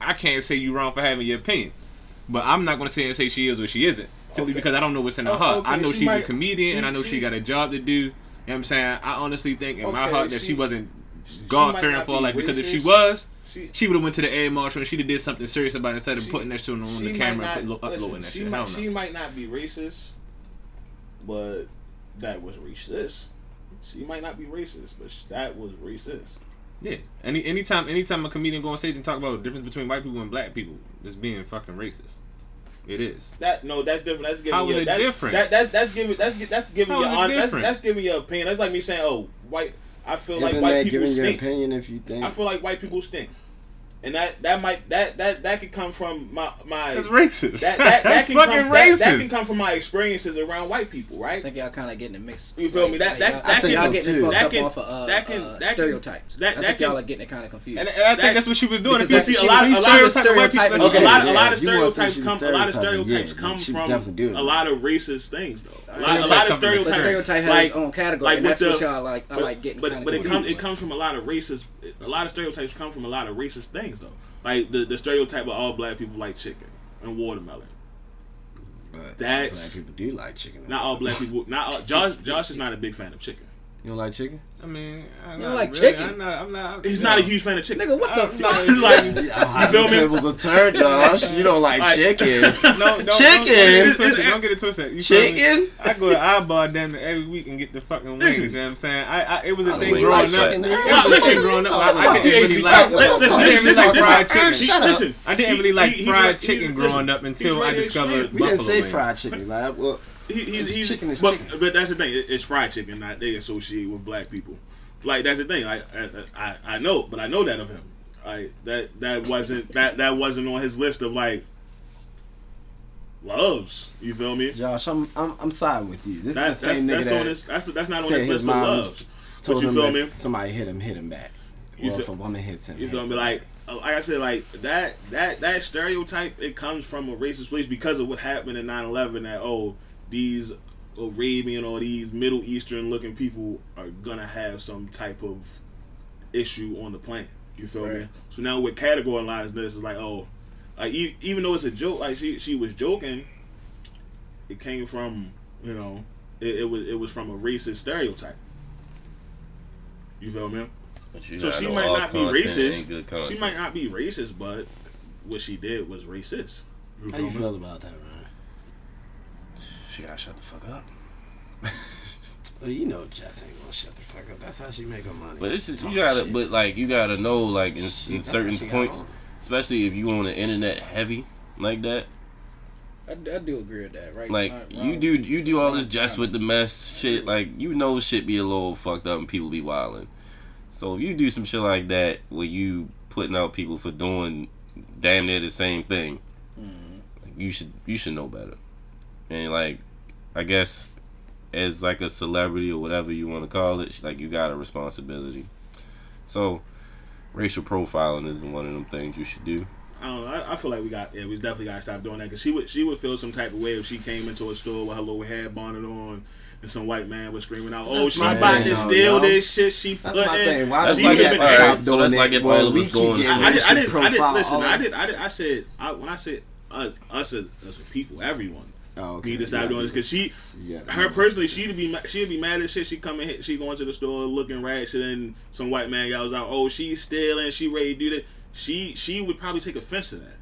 I can't say you wrong for having your opinion, but I'm not gonna say and say she is or she isn't simply Okay. because I don't know what's in her Oh, heart. okay, I know she she's a might- comedian and I know she- she, got a job to do. You know what I'm saying? I honestly think in my heart that she, she- wasn't She fearing not for be life because if she was, She, she would have went to the air marshal and she'd have did something serious about it instead of She- putting that shit on she the camera not- and put, listen, uploading that she shit. Might, she might not be racist, but that was racist. She might not be racist, but that was racist. Yeah. Any anytime anytime a comedian go on stage and talk about the difference between white people and black people, it's being fucking racist. It is. That no, that's different. That's giving How is you, it that, different? That, that that's giving that's that's giving How your is it that's, different? that's giving your opinion. That's like me saying, oh, white. I feel Isn't like white that people giving your opinion if you think? I feel like white people stink, and that that might that that that could come from my my. That's racist. That, that, that That's can fucking come, racist. that, that can come from my experiences around white people, right? I think y'all kind of getting it mixed. You feel me? That- that- y'all, that can- y'all getting fucked that up can- off of uh, that can- uh, that stereotypes. that- I that think can- y'all are getting it kind of confused. and, and I think That- that's what she was doing. If because you see a lot of we a lot of type of white people, stereotyping a lot, a yeah, lot of you want to say stereotypes come. A lot of stereotypes come from a lot of racist things, though. A lot, a lot of come from- But stereotypes. stereotype has like, its own category, like and with that's what y'all like. I but, like getting but, but it comes it comes from a lot of racist. A lot of stereotypes come from a lot of racist things, though. Like the the stereotype of all black people like chicken and watermelon. But That's- black people do like chicken. Not all black people. Not all, Josh. Josh is not a big fan of chicken. You don't like chicken? I mean, I'm You not like really, chicken? I'm not. I'm not. He's you not a huge fan of chicken. Nigga, what the I'm fuck? not- like, You feel me? tables a turn, Josh. You don't like Like- chicken. No, don't, Chicken? Don't, get it twisted. it's- Don't get it twisted. You chicken? I go to eyeball them every week and get the fucking wings. You know what I'm saying? I, I it was a I thing don't growing like up. chicken. It was a listen, thing growing up. talk I, I didn't really like. talking about Listen, I didn't listen, like listen, fried listen, chicken. Shut up. I didn't really like he- he fried chicken growing up until I ready to discovered explain. We didn't say fried chicken. Like, well, He, he's, he's, chicken is but, chicken. but that's the thing. It's fried chicken that they associate with black people. Like that's the thing. I I, I, know, but I know that of him. I that that wasn't that that wasn't on his list of like loves. You feel me? Josh, I'm I'm I'm siding with you. This That's is the that's same nigga that's that on his that's that's not on his his list of loves. But you feel me? somebody hit him, hit him back. You Or feel- if a woman hits him, You feel me? Like uh, like I said, like that that that stereotype it comes from a racist place because of what happened in 9-11 that oh these Arabian or these Middle Eastern looking people are gonna have some type of issue on the plane. You feel me? So now we're categorizing this is like oh, like even though it's a joke, like she she was joking, it came from you know it, it was it was from a racist stereotype. You feel me? You So she might not be racist. She might not be racist, but what she did was racist. You How you feel me? feel about that, man? She gotta shut the fuck up. Well, you know Jess ain't gonna shut the fuck up. That's how she make her money. But it's just you gotta, shit. but like you gotta know, like in, Shit, in certain how she got points, especially if you on the internet heavy like that. I, I do agree with that, right? Like Not you do, you do all this Right. just with the mess shit. Like you know, shit be a little fucked up and people be wilding. So if you do some shit like that, where you putting out people for doing damn near the same thing, Mhm. like, you should you should know better. And like, I guess as like a celebrity or whatever you want to call it, like you got a responsibility. So racial profiling isn't one of them things you should do. I don't know. I, I feel like we got yeah, we definitely got to stop doing that because she would she would feel some type of way if she came into a store with her little head bonnet on. And some white man was screaming out, "Oh, That's she my about to steal this shit she put That's my in." thing. Why That's she like have have been- if- stop so doing that's it? like if Well, all of we us keep going- getting I, I, did, I, racial did, I did profile listen. all I of- did. I did. I said I, when I said uh, us as, as people, everyone Oh, okay. need to stop Yeah, doing this because she, yeah. her personally, she'd be she'd be mad as shit. She come in, here- she going to the store looking ratchet, and then some white man yells out, "Oh, she's stealing. She ready to do that." She she would probably take offense to that.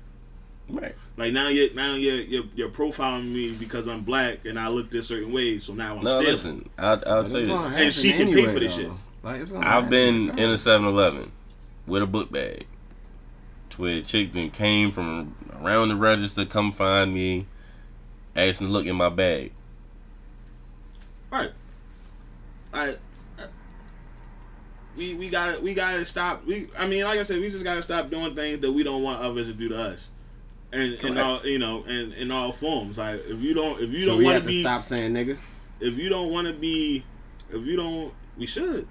Right. Like now you now you're, you're you're profiling me because I'm black and I look this certain way, so now I'm No, stealing. listen. I'll, I'll tell you this. And she happen can pay for this though. shit. Like, it's I've happen been in a regardless. 7-Eleven with a book bag. To where a chick then came from around the register, come find me, asking to look in my bag. Right. I, I we we gotta we gotta stop. We I mean, like I said, we just gotta stop doing things that we don't want others to do to us. And in Correct. all you know, and in all forms. Like if you don't if you So don't want to to be stop saying nigga. if you don't want to be if you don't We should.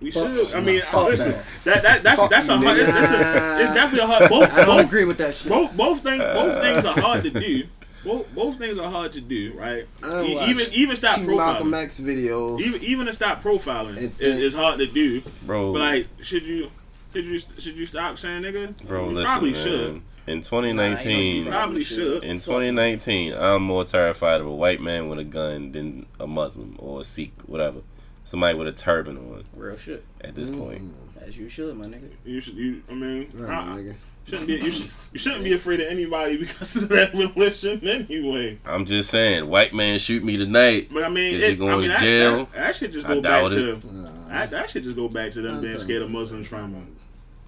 We Fuck should. I mean, Fuck listen. that. That that that's Fuck that's a hard. It's, it's, a, it's definitely a hard. Both I don't both, agree with that shit. both both things both things are hard to do. Both both things are hard to do, right? I even even stop two Malcolm profiling. X videos. Even even to stop profiling And is, is hard to do. bro. But like, should you should you should you stop saying nigga? bro, you listen, probably man. should. In 2019, you Probably should. in 2019, I'm more terrified of a white man with a gun than a Muslim or a Sikh, whatever. Somebody with a turban on Real shit. at this mm. point. As you should, my nigga. You should. You. I mean, Right, I- my nigga. Shouldn't be. You should. You shouldn't be afraid of anybody because of that religion anyway. I'm just saying, white man shoot me tonight. But I mean, Is it, he going I mean, to that, jail? That, that should just I go back doubt to. it. That, that should just go back to them being scared of Muslims son.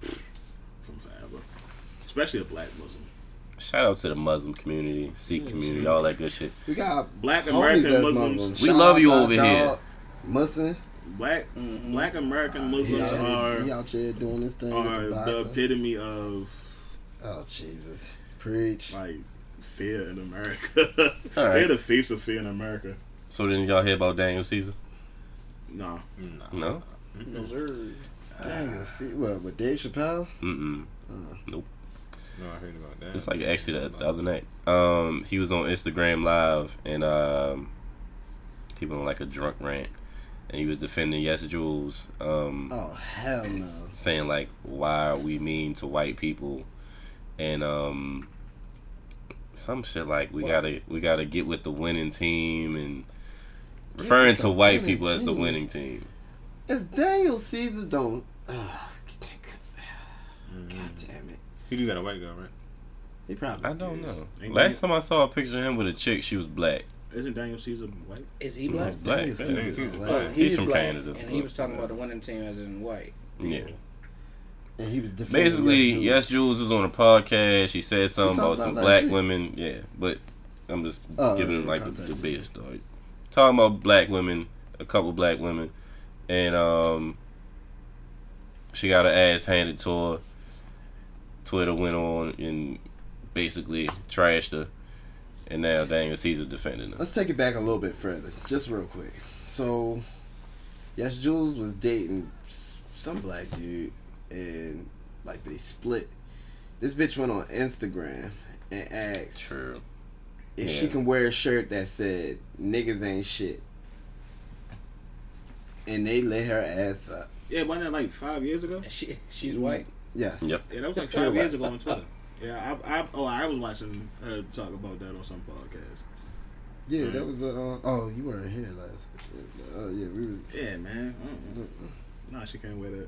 from from forever, especially a black Muslim. Shout out to the Muslim community, Sikh community, all that good shit. We got Black American Muslims. Muslims. We Shout love you over dog here. Muslim. Black Mhm. Black American He Muslims out, are he out here doing this thing. are the the epitome of Oh Jesus, preach. like fear in America. All right. They're the face of fear in America. So then y'all hear about Daniel Caesar? Nah, No. No, sir. Dang, see what with Dave Chappelle? Mm-mm. No, I heard about that. It's like actually the, the other night. Um, he was on Instagram Live and um, he went on like a drunk rant, and he was defending YesJulz, um, Oh hell no. saying like, "Why are we mean to white people?" And um, some shit like we What? gotta we gotta get with the winning team and Get referring to white winning people as the winning team. If Daniel Caesar don't, Mm. God damn it, He do got a white girl, right? he probably. I don't did. know. Ain't Last time I saw a picture of him with a chick, she was black. isn't Daniel Caesar white? Is he black? Black. Daniel black. Caesar, Caesar. black. Oh, He's he's, from black, Canada, and he was talking about the winning team as in white. Yeah. And he was defending Basically, Jules. yes, Jules was on a podcast. She said something talked about some black week. women. Yeah, but I'm just Oh, giving yeah, him like the, context, the yeah. biggest story. Talking about black women, a couple black women, and um, she got her ass handed to her. Twitter went on and basically trashed her, and now Daniel Caesar defending her. Let's take it back a little bit further, just real quick. So, yes, Jules was dating some black dude, and like they split. This bitch went on Instagram and asked True. if Yeah. she can wear a shirt that said "niggas ain't shit," and they lit her ass up. Yeah, wasn't that like five years ago? She, she's white. Yes. Yep. Yeah, that was like Sure, five years ago on Twitter. Yeah, I, I oh I was watching her talk about that on some podcast. Yeah, that was the. Uh, oh, you weren't here last. Oh yeah, we was. Yeah, man. Mm-mm. Nah, she can't wear that.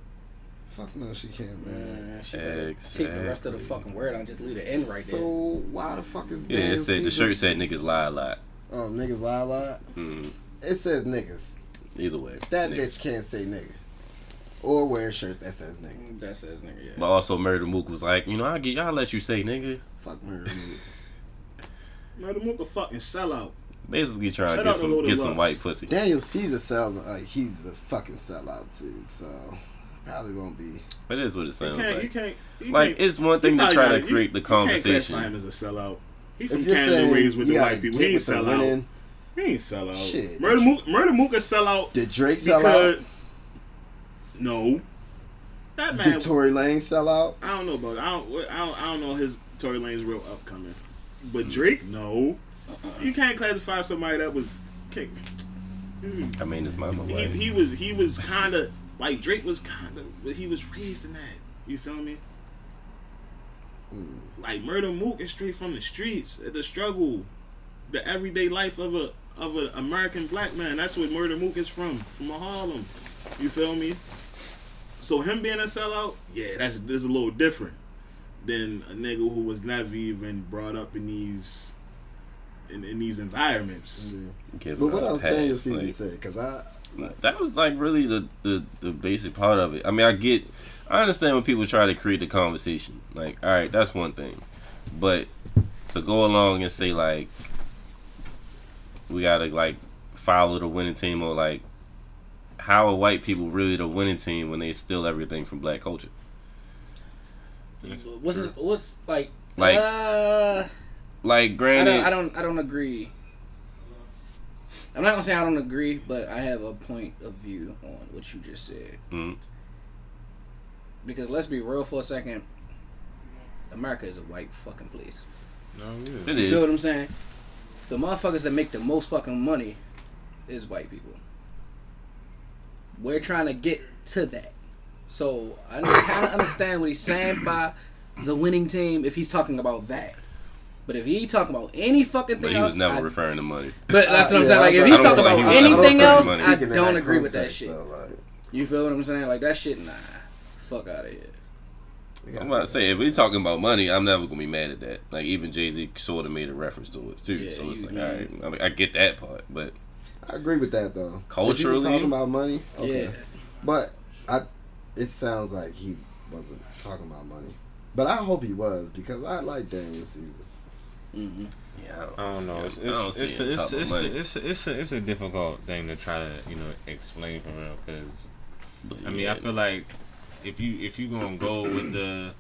Fuck no, she can't, man. Man, she better take the rest of the fucking word and just leave the end right there. So why the fuck is that? Yeah, it said the shirt said niggas lie a lot. Oh, niggas lie a lot. Mm, It says niggas. either way. That niggas. bitch can't say nigga. Or wear a shirt that says nigga. That says nigga, yeah. But also, Murda Mook was like, you know, I'll, get, I'll let you say nigga. Fuck murder. Mook. Murda Mook a fucking sellout. Basically trying Shout to out get to some Loaded get some white pussy. Daniel Caesar sells like he's a fucking sellout too, so probably won't be. But it is what it sounds can't, you like. can't, you Like can't, it's one thing to try gotta- to you- create the You can't classify him as a sellout. He If from you're Canada saying raised with the white people. get He ain't with the sell out. winning, He ain't sell out. Shit. Murda Mook, Murda Mook a sell out Did Drake sell out? no, that man. Did Tory Lanez sell out? I don't know about. I don't. I don't. I don't know his Tory Lane's real upcoming. But Drake, no. You can't classify somebody that was. Can't, I mean, it's my he, he was he was kind of like Drake was kind of but he was raised in that. You feel me? Mm. Like Murda Mook is straight from the streets, uh, the struggle, the everyday life of a of an American black man. That's where Murda Mook is from, from a Harlem. You feel me? So him being a sellout, yeah, that's this is a little different than a nigga who was never even brought up in these in, in these environments. Mm. Give But him what a else pass, Daniel Caesar like- said? Because I like, that was like really the, the the basic part of it. I mean, I get, I understand when people try to create the conversation. Like, all right, that's one thing, but to go along and say like, we gotta like follow the winning team or like, how are white people really the winning team when they steal everything from black culture? What's what's like Like, uh, Like, I granted, don't I don't I don't agree. I'm not gonna say I don't agree, but I have a point of view on what you just said. Mhm. Because let's be real for a second. America is a white fucking place. No, yeah. It You feel what is. I'm saying? The motherfuckers that make the most fucking money is white people. We're trying to get to that. So I kind of understand what he's saying by the winning team if he's talking about that. But if he talking about any fucking thing But thing he else, was never I- referring to money. but that's what I'm Yeah, saying. Like if I he's talking about he was- I don't anything else, money. I don't agree with that shit. like, You feel what I'm saying? Like that shit, nah. Fuck out of here. we I'm about to say if we talking about money, I'm never gonna be mad at that. Like even Jay Z sort of made a reference to it too. Yeah, so it's you- like, all right, I, mean, I get that part, but I agree with that though. If he Culturally? was talking about money, okay. Yeah. But I, it sounds like he wasn't talking about money. But I hope he was because I like Daniel Caesar. Hmm yeah, I don't know. It's it's it's it's it's it's it's a, difficult thing to try to you know explain for real because I mean yeah, I feel like if you if you gonna go with the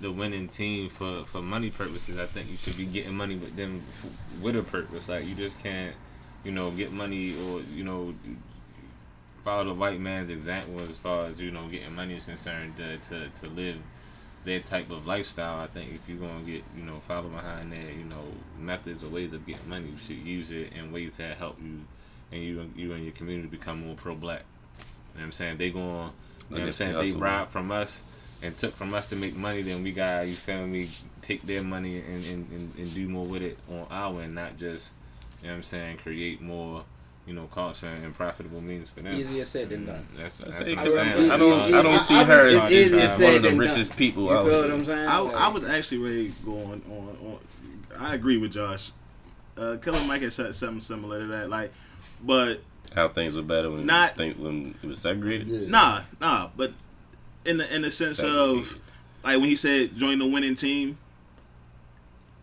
the winning team for for money purposes, I think you should be getting money with them f- with a purpose. Like you just can't you know get money or you know follow the white man's example as far as you know getting money is concerned to to, to live their type of lifestyle. I think if you're gonna get you know follow behind their you know methods or ways of getting money, you should use it in ways that help you and you you and your community become more pro black. You know what I'm saying? They going you know what I'm saying? they They robbed from us and took from us to make money, then we got you feel me, take their money and, and, and, and do more with it on our end, not just you know what I'm saying, create more, you know, culture and profitable means for them. Easier said than done. That's, I that's say, what 'cause I'm saying. I don't, I don't see I- her as, easier said one of the than richest done. people You out feel here. what I'm saying? I, Like, I was actually ready to go on, on, on I agree with Josh. Uh, Killer Mike had said something similar to that. Like, but How things were better when Not- think, when it was segregated. Yeah. nah, nah. But in the in the sense of like when he said join the winning team,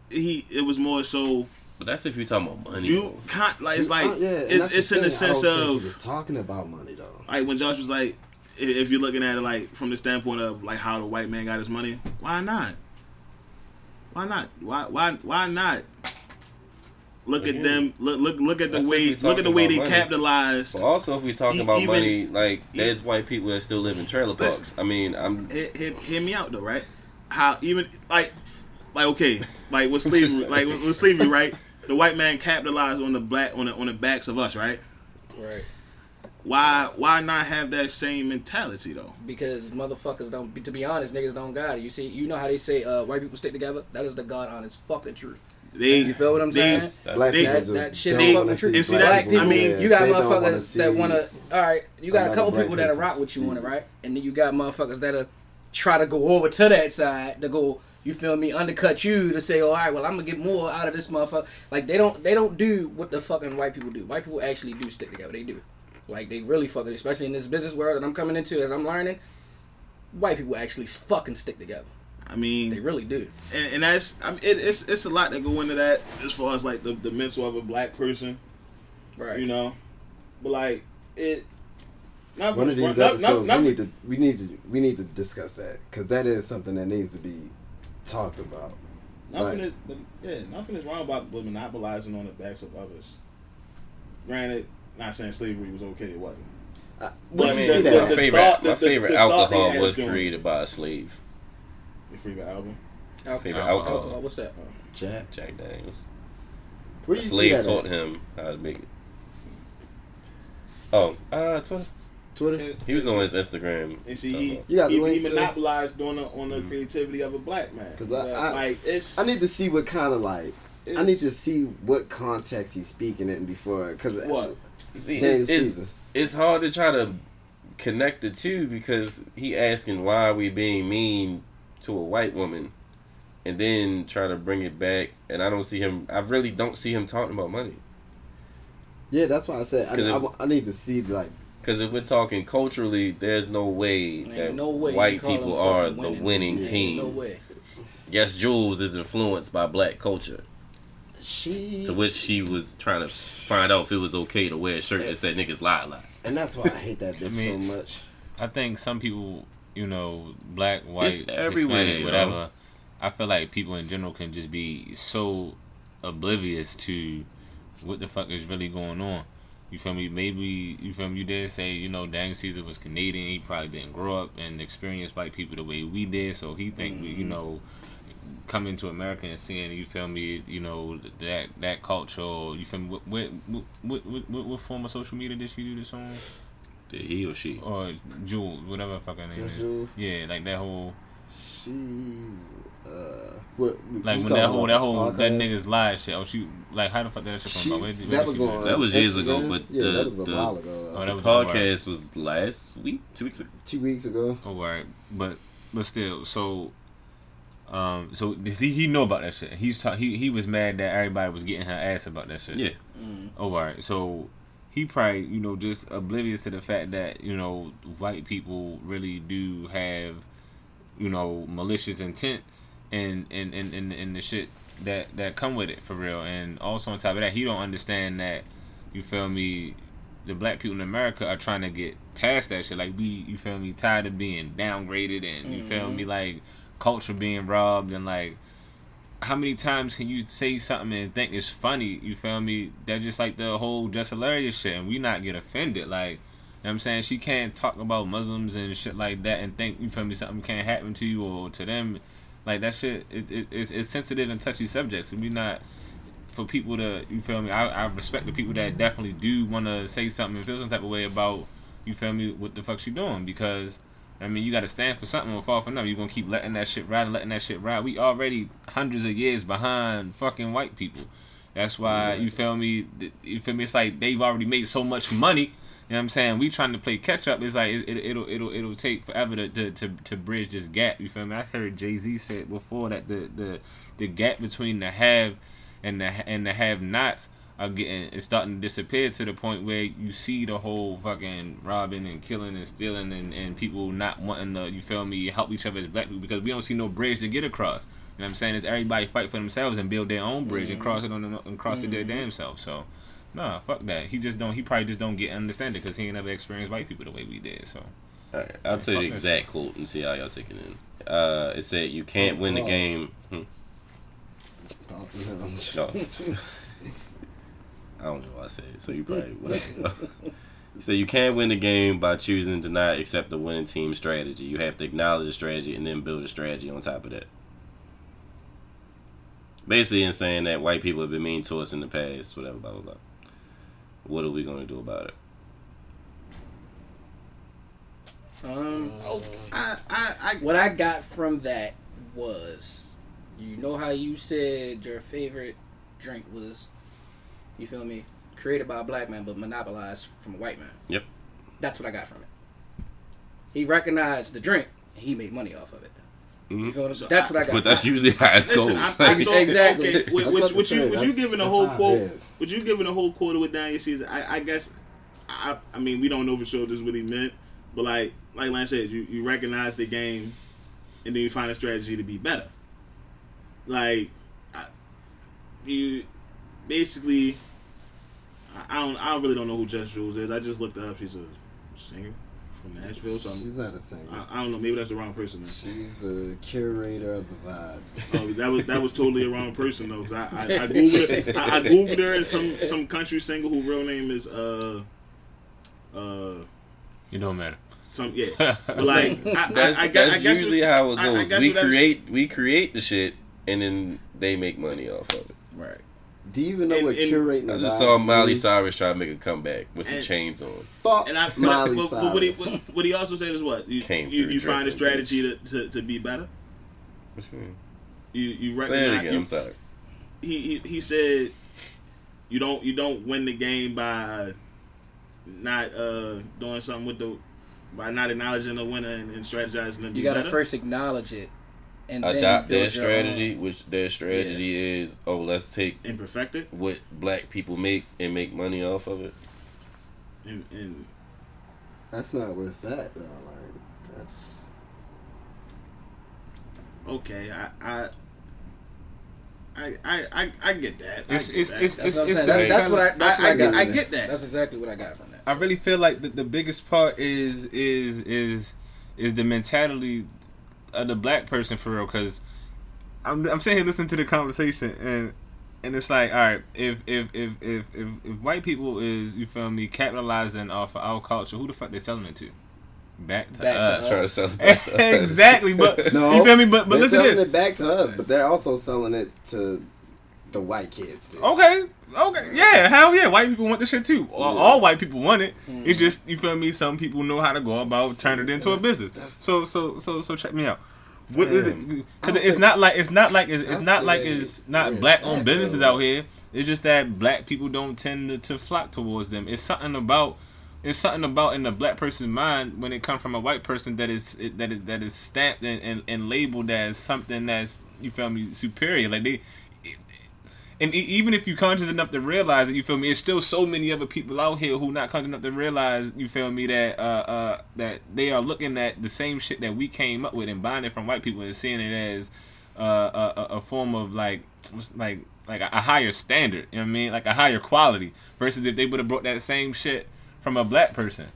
he it was more so But that's if you're talking about money. you can't like it's like Uh, yeah, and it's that's it's in the thing. I sense don't think he of talking about money though. like when Josh was like, if you're looking at it like from the standpoint of like how the white man got his money, why not? Why not? Why why why not? Look at them. Look look look at the way look at the way they money. capitalized. But also, if we're talking E- about even- money, like e- there's white people that still live in trailer parks. I mean, I'm Hear, hear, hear me out though, right? How even like like okay, like with slavery, like with, with slavery, right? The white man capitalized on the black on the on the backs of us, right? right. Why why not have that same mentality though? Because motherfuckers don't. To be honest, niggas don't got it. You see, you know how they say uh, white people stick together. That is the god honest fucking truth. They You feel what I'm they, saying? that's, Black they- That, that shit don't is fucking see true. see black that- people I mean, there. you got They wanna motherfuckers that want to. All right, you got a couple people that'll person rock with you on it, right? And then you got motherfuckers that'll try to go over to that side to go. You feel me? Undercut you to say, "Oh, all right, well, I'm gonna get more out of this motherfucker." Like they don't, they don't do what the fucking white people do. White people actually do stick together. They do. Like they really fucking, especially in this business world that I'm coming into as I'm learning. White people actually fucking stick together. I mean, They really do. and, and that's I mean it, it's it's a lot that go into that as far as like the, the mental of a black person, Right. you know. But like it, not One of these not, not, episodes, not, we need to we need to we need to discuss that because that is something that needs to be talked about. nothing Right. is, but yeah, nothing is wrong about with monopolizing on the backs of others. Granted, not saying slavery was okay, it wasn't. I, But I the- mean, the- my the favorite, thought- my the- the- favorite the thought alcohol was doing- created by a slave. Your favorite album? Alcohol. Favorite Alcohol. alcohol. Alcohol. What's that? Jack, Jack Daniels. where A you see slave that taught at? him how to make it. Oh, uh, Twitter. Twitter. He was on his Instagram. And see, talking he, about- he, he links there? monopolized on the on the Mhm. creativity of a black man. Because I, I, like it's I need to see what kind of like I need to see what context he's speaking in before because What? See, it's, it's, it's hard to try to connect the two because he asking why are we being mean to a white woman, and then try to bring it back. And I don't see him. I really don't see him talking about money. Yeah, that's why I said I, 'Cause I, I need to see like Because if we're talking culturally, there's no way Ain't that no way white people are fucking the winning. winning Yeah. team. No way. Yes, Jules is influenced by black culture, she to which she was trying to find out if it was okay to wear a shirt that said niggas lie a lot. and that's why I hate that bitch mean, so much. I think some people, you know, black, white, It's everywhere, Hispanic, whatever. know? I feel like people in general can just be so oblivious to what the fuck is really going on. You feel me? Maybe you feel me. You did say you know Daniel Caesar was Canadian. He probably didn't grow up and experience white people the way we did. So he think we, you mm-hmm. know coming to America and seeing you feel me. You know that that culture. You feel me? What what what what, what, what form of social media did she do this on? Did he or she? Or Jules, whatever her fucking name That's is. Jules? Yeah, like that whole She's uh, what? like when that whole that the whole that nigga's live shit. Oh, she like how the fuck that shit She, come about? Where, where that was she do on. That was years ago, Instagram. but yeah, the- that was a the- while ago. Oh, that was Podcast was last week, two weeks ago. two weeks ago. Oh, right. But but still, so um, so does he he know about that shit? He's ta- he he was mad that everybody was getting her ass about that shit. Yeah. Oh, right. So he probably you know just oblivious to the fact that you know white people really do have you know malicious intent and and and and, and the shit that that come with it for real. And also on top of that, he don't understand that you feel me. The black people in America are trying to get past that shit. Like we, you feel me, tired of being downgraded and you feel me, mm-hmm. like culture being robbed and like how many times can you say something and think it's funny? You feel me? That just like the whole just hilarious shit, and we not get offended. Like, you know what I'm saying she can't talk about Muslims and shit like that and think you feel me something can't happen to you or to them. Like that shit, it, it, it's, it's sensitive and touchy subjects, and we not for people to you feel me. I, I respect the people that definitely do want to say something and feel some type of way about you feel me what the fuck she doing because I mean, you got to stand for something or fall for nothing. You're going to keep letting that shit ride and letting that shit ride. We already hundreds of years behind fucking white people. That's why, you feel me? You feel me? It's like they've already made so much money. You know what I'm saying? We trying to play catch up. It's like it, it, it'll it'll it'll take forever to, to, to, to bridge this gap. You feel me? I heard Jay Z said before that the, the the gap between the have and the and the have nots are getting it's starting to disappear to the point where you see the whole fucking robbing and killing and stealing and, and people not wanting to you feel me help each other as black people because we don't see no bridge to get across. You know what I'm saying? Is everybody fight for themselves and build their own bridge and mm-hmm. cross it on the, and cross it their mm-hmm. damn self. So nah, fuck that. He just don't. He probably just don't get understand it because he ain't never experienced white people the way we did. So All right, I'll tell you the Fuck exact quote and see how y'all take it in. Uh, it said, "You can't win the game." Hmm, no, I don't know what I said, so you probably. whatever. He said, "You can't win the game by choosing to not accept the winning team strategy. You have to acknowledge the strategy and then build a strategy on top of that." Basically, in saying that white people have been mean to us in the past, whatever, blah blah blah. What are we going to do about it? Um, oh, I, I, I, what I got from that was, you know how you said your favorite drink was, you feel me, created by a black man but monopolized from a white man. Yep. That's what I got from it. He recognized the drink and he made money off of it. You Mhm. feel what I'm So That's what I got. But that's usually how it Listen, goes. I, I Like, Exactly. Okay, with, I was with, about with to you, say, with you that's- giving the that's whole quote, is. with you giving the whole quote with Daniel Caesar, I, I guess, I, I mean, we don't know for sure this is what he meant, but like, like Lance said, you, you recognize the game, and then you find a strategy to be better. Like, I, you basically, I, I don't, I really don't know who Jess Jules is. I just looked her up. She's a singer from Nashville, so She's I'm, not a singer. I, I don't know. Maybe that's the wrong person. Then. She's a curator of the vibes. Oh, that was that was totally a wrong person though. Cause I, I, I googled I, I googled her and some some country singer whose real name is uh uh it don't matter. some yeah. But like I, That's, I, I, guess, that's I guess usually what- how it I- I goes. we create we create the shit and then they make money off of it. Right. Do you even know And- what and- curating the I just saw Miley is? Cyrus try to make a comeback with some And- chains on. Fuck And I, but, Miley but, but what, he, Cyrus. what, what he also said is what you Came you, you find a strategy to, to, to be better. You you Say it again. you- I'm sorry. he, he he said you don't you don't win the game by not uh doing something with the by not acknowledging the winner and, and strategizing to be You gotta better. first acknowledge it and Adopt build their strategy, own. which their strategy is, oh, let's take and perfect it what black people make and make money off of it. and, and That's not where it's at though. Like that's okay I I I I, I, I get that. I get it's that. it's, That's it's, what I'm saying. That, that's kind what I. That's what I- I, I got. get- I from get that. That's exactly what I got from that. I really feel like the, the biggest part is is is is the mentality of the black person for real. Because I'm I'm sitting here listening to the conversation and and it's like, all right, if if if if if, if white people is you feel me capitalizing off of our culture, who the fuck they selling it to? Back to Back us. us. To sell exactly, but No, you feel me? But but listen to selling this. it back to us, but they're also selling it to the white kids. Too. Okay, okay, yeah, hell yeah, white people want this shit too. All, Yeah. all white people want it. Mm. It's just you feel me. Some people know how to go about turn it into a business. So so so so check me out. What is it? Because it's not like it's not like it's, it's not like it's not black owned businesses out here. It's just that black people don't tend to, to flock towards them. It's something about it's something about in the black person's mind when it comes from a white person that is it- that is that is stamped and, and, and labeled as something that's you feel me superior. Like they and e- even if you're conscious enough to realize it, you feel me, it's still so many other people out here who not conscious enough to realize, you feel me, that uh uh that they are looking at the same shit that we came up with and buying it from white people and seeing it as uh, a, a- a form of like like like a, higher standard, you know what I mean, like a higher quality versus if they would have brought that same shit from a black person. You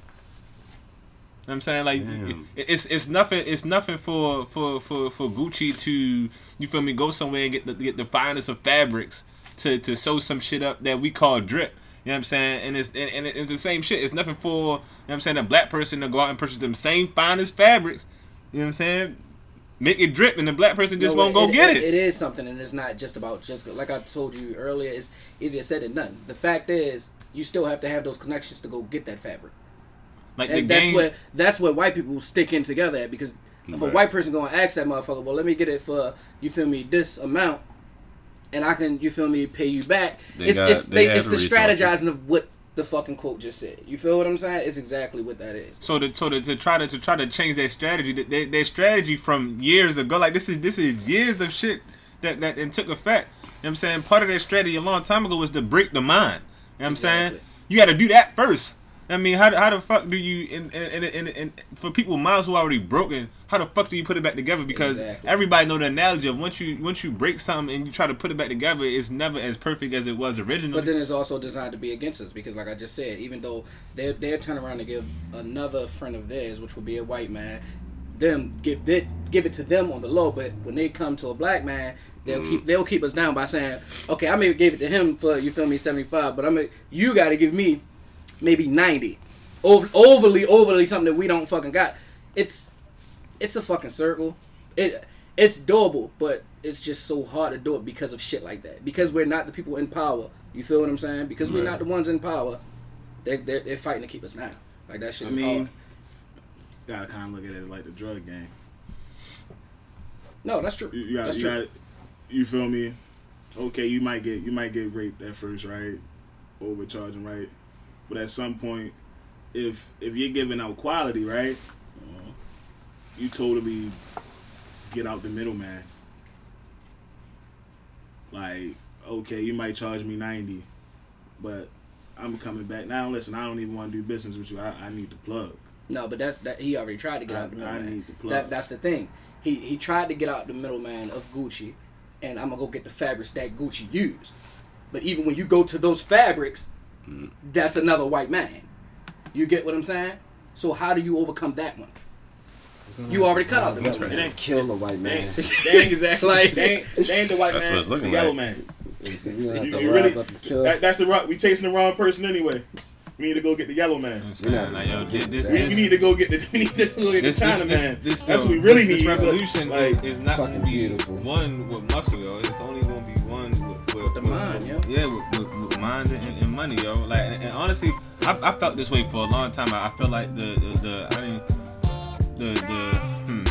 know what I'm saying like Damn. it's it's nothing it's nothing for for for for Gucci to you feel me go somewhere and get the get the finest of fabrics to to sew some shit up that we call drip. You know what I'm saying? And it's and, and it's the same shit. It's nothing for you know what I'm saying a black person to go out and purchase them same finest fabrics. You know what I'm saying? Make it drip, and the black person just won't go get it. It is something, and it's not just about just like I told you earlier. It's easier said than done. The fact is, you still have to have those connections to go get that fabric, Like the and that's game. where that's where white people stick in together at because if a white person gonna ask that motherfucker, well, let me get it for you feel me this amount, and I can you feel me pay you back. They it's got- it's, they they, it's the the strategizing of what the fucking quote just said. You feel what I'm saying? It's exactly what that is. So to so to, to try to to try to change their strategy, that- their, their strategy from years ago, like this is this is years of shit that that and took effect. You know what I'm saying? Part of their strategy a long time ago was to break the mind. You know what I'm saying? You got to do that first. I mean, how, how the fuck do you in in, in, in, in for people minds who are already broken? How the fuck do you put it back together? Because Exactly. everybody know the analogy of once you once you break something and you try to put it back together, it's never as perfect as it was originally. But then it's also designed to be against us because, like I just said, even though they're they're turning around to give another friend of theirs, which will be a white man, them give it give it to them on the low. But when they come to a black man, they'll mm. keep they'll keep us down by saying, okay, I may give it to him for you feel me seventy five, but I'm a, you got to give me maybe ninety, Over, overly overly something that we don't fucking got. It's it's a fucking circle. It it's doable, but it's just so hard to do it because of shit like that. Because we're not the people in power. You feel what I'm saying? Because we're not the ones in power. They're, they're, they're fighting to keep us down. Like that shit. I mean, hard. gotta kind of look at it like the drug game. no, that's true. You, you got, that's you true. got, you feel me? Okay, you might get you might get raped at first, right? Overcharging, right? But at some point, if if you're giving out quality, right? You totally get out the middleman. Like, okay, you might charge me ninety, but I'm coming back now. Listen, I don't even want to do business with you. I, I need the plug. No, but that's that. He already tried to get I- out the I need the plug. That that's the thing. He he tried to get out the middleman of Gucci, and I'm gonna go get the fabrics that Gucci used. But even when you go to those fabrics, that's another white man. You get what I'm saying? So how do you overcome that one? You already cut out the Let's middleman. ain't- kill the white They, man. they, ain't, exactly. Like, they, ain't, they ain't the white That's man. what it's It's the looking yellow like. man. You You- you really- up and kill. That, that's the wrong. We chasing the wrong person anyway. We need to go get the yellow man. Yeah. Like, yo, this, this, We, we need to go get the. We need to go get the China this, man. This, That's what we um, really this need. revolution Like, is, is not going to be beautiful. one with muscle, yo. It's only going to be one with, with, the with- mind, with- yo. Yeah, with, with, and, and money, yo. Like, and, and honestly, I, I felt this way for a long time. I, I feel like the the, the I mean, the the hmm.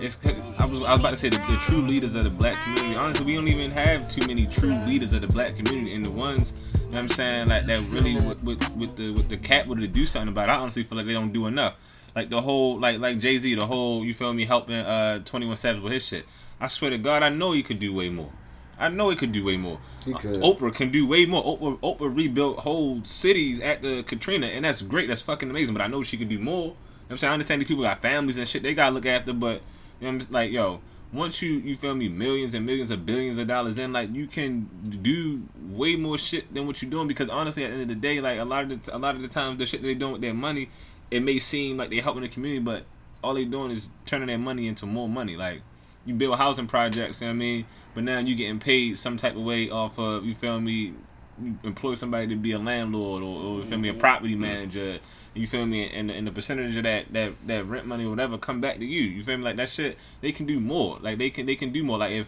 It's, I was I was about to say the, the true leaders of the black community. Honestly, we don't even have too many true leaders of the black community, and the ones you know what I'm saying like that really with, with, with the with the capital to do something about. it. I honestly feel like they don't do enough. Like the whole like like Jay Z, the whole you feel me helping uh 21 Savage with his shit. I swear to God, I know he could do way more. I know he could do way more. He could. Uh, Oprah can do way more. Oprah, Oprah rebuilt whole cities at the Katrina, and that's great. That's fucking amazing. But I know she could do more. You know what I'm saying I understand these people got families and shit they gotta look after, but you know, I'm just like, yo, once you you feel me, millions and millions of billions of dollars in, like you can do way more shit than what you're doing. Because honestly, at the end of the day, like a lot of the, a lot of the times, the shit that they doing with their money, it may seem like they're helping the community, but all they're doing is turning their money into more money. Like you build housing projects. You know what I mean? But now you're getting paid some type of way off of you feel me. You employ somebody to be a landlord or, or you feel me a mm-hmm. property manager. You feel me? And, and the percentage of that, that that rent money or whatever come back to you. You feel me? Like that shit, they can do more. Like they can they can do more. Like if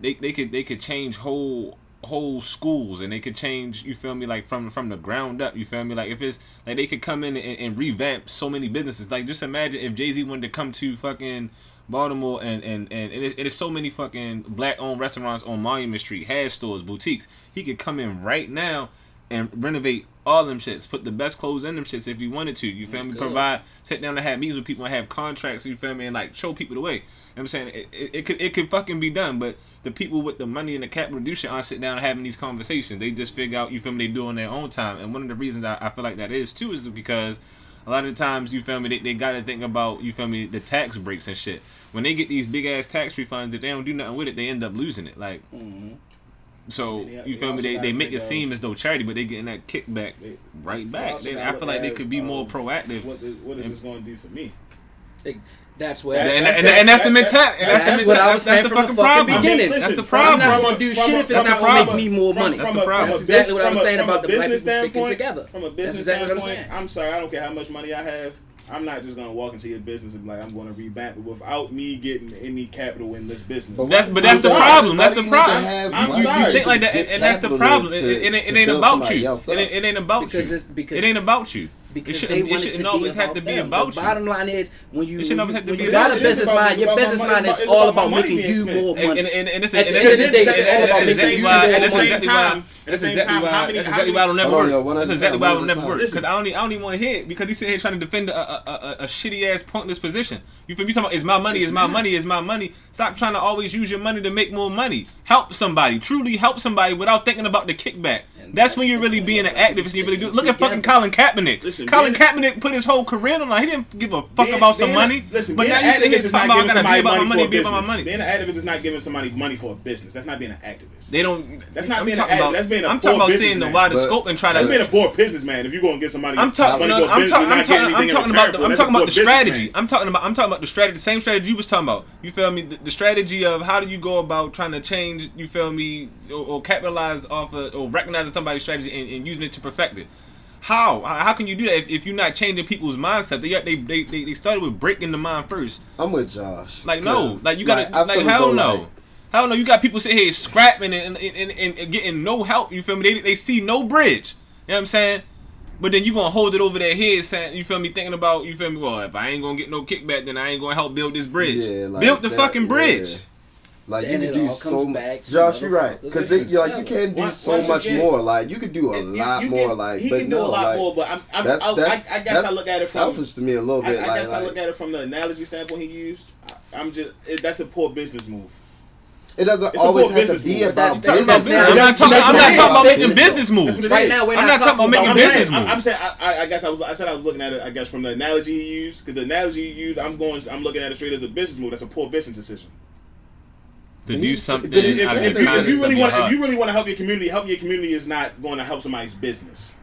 they they could they could change whole whole schools and they could change you feel me like from from the ground up you feel me like if it's like they could come in and, and revamp so many businesses like just imagine if jay-z wanted to come to fucking Baltimore, and and and, and it, it is so many fucking black-owned restaurants on Monument Street, has stores, boutiques. He could come in right now and renovate all them shits. Put the best clothes in them shits if he wanted to. You feel That's me? Good. Provide, sit down and have meetings with people and have contracts. You feel me? And like show people the way. You know I'm saying it, it, it, could it could fucking be done, but the people with the money and the capital do shit aren't sitting down and having these conversations. They just figure out you feel me. They do on their own time, and one of the reasons I, I feel like that is too is because a lot of the times you feel me they, they got to think about you feel me the tax breaks and shit. When they get these big ass tax refunds if they don't do nothing with it they end up losing it like mm-hmm. so they, you feel they me they, they make it seem as though charity but they getting that kickback right back. i feel like they could be um, more proactive what is, what is and, this going to do for me? That's what. and, that's, and, and that's, the mentality. And that's, the what I was that's, saying the fucking, fucking. Beginning. Listen, that's the problem. I'm not gonna do shit if it's not gonna make me more money. That's the problem. That's exactly what I'm saying about the black people sticking together. From a business standpoint, I'm, sorry. I don't care how much money I have. I'm not just gonna walk into your business and be like I'm gonna revamp without me getting any capital in this business. But that's but that's the problem. That's the problem. I'm sorry. You think like that, and that's the problem. To, it, it, it, ain't about you. It, ain't about you. Because it ain't about you because they want it, it to always have to be about the you. Bottom line is when you when, when you, you got a business mind, your business mind is all about making you more money. And, it's, at the end of the day, it's all about making you more money. At the same time, at the same time, how many? That's exactly why I don't never work. That's exactly why I don't never work because I don't I only even want to hit because he's sitting here trying to defend a shitty ass pointless position. You feel me? Talking about is my money, is my money, is my money. Stop trying to always use your money to make more money. Help somebody. Truly help somebody without thinking about the kickback. That's when you're really being an activist. You really do. Look at fucking Colin Kaepernick. Listen, Colin Kaepernick put his whole career on line. He didn't give a fuck being, about some money. Listen, but now you think he's talking about I money, for about. Being an activist is not giving somebody money for a business. That's not being an activist. They don't. That's not I'm being. An, about, that's being a I'm talking about seeing the wider scope and trying to. That's being a poor businessman. If you're gonna get somebody, I'm, no, I'm, talking. I'm, talking. I'm talking about. The, I'm talking about the strategy. I'm talking about. I'm talking about the strategy. The same strategy you was talking about. You feel me? The, the strategy of how do you go about trying to change? You feel me? Or, or capitalize off of or recognizing somebody's strategy and, and, using it to perfect it. How? How can you do that if, if you're not changing people's mindset? They, they they, they they started with breaking the mind first. I'm with Josh. Like no, like you gotta like, like hell no. Like, I don't know. You got people sitting here scrapping and, and, and, and getting no help. You feel me? They, they see no bridge. You know what I'm saying? But then you gonna hold it over their head, saying, you feel me, thinking about, you feel me, well, if I ain't gonna get no kickback, then I ain't gonna help build this bridge. Yeah, like build the that, fucking bridge. Yeah. Like and you can do so much. Josh, you're right. Because like you can do so much more. Like you could do a you, lot you more. Can, like he but can do no, a lot like, more. But I'm, I'm, that's, that's, I, I guess I look at it from selfish to me a little bit. I, I guess like, I look at it from the analogy standpoint he used. I, am just it, that's a poor business move. It doesn't it's always have to be move. about business. About business. I'm not talking, I'm not talking about making business moves. Right now, we're I'm not talking about making business moves. I'm saying, I, I guess I, was, I said I was looking at it. I guess from the analogy you used, because the analogy you used, I'm going, I'm looking at it straight as a business move. That's a poor business decision. To do something. If, if, if, you, if you really want, if you really want to help your community, helping your community is not going to help somebody's business.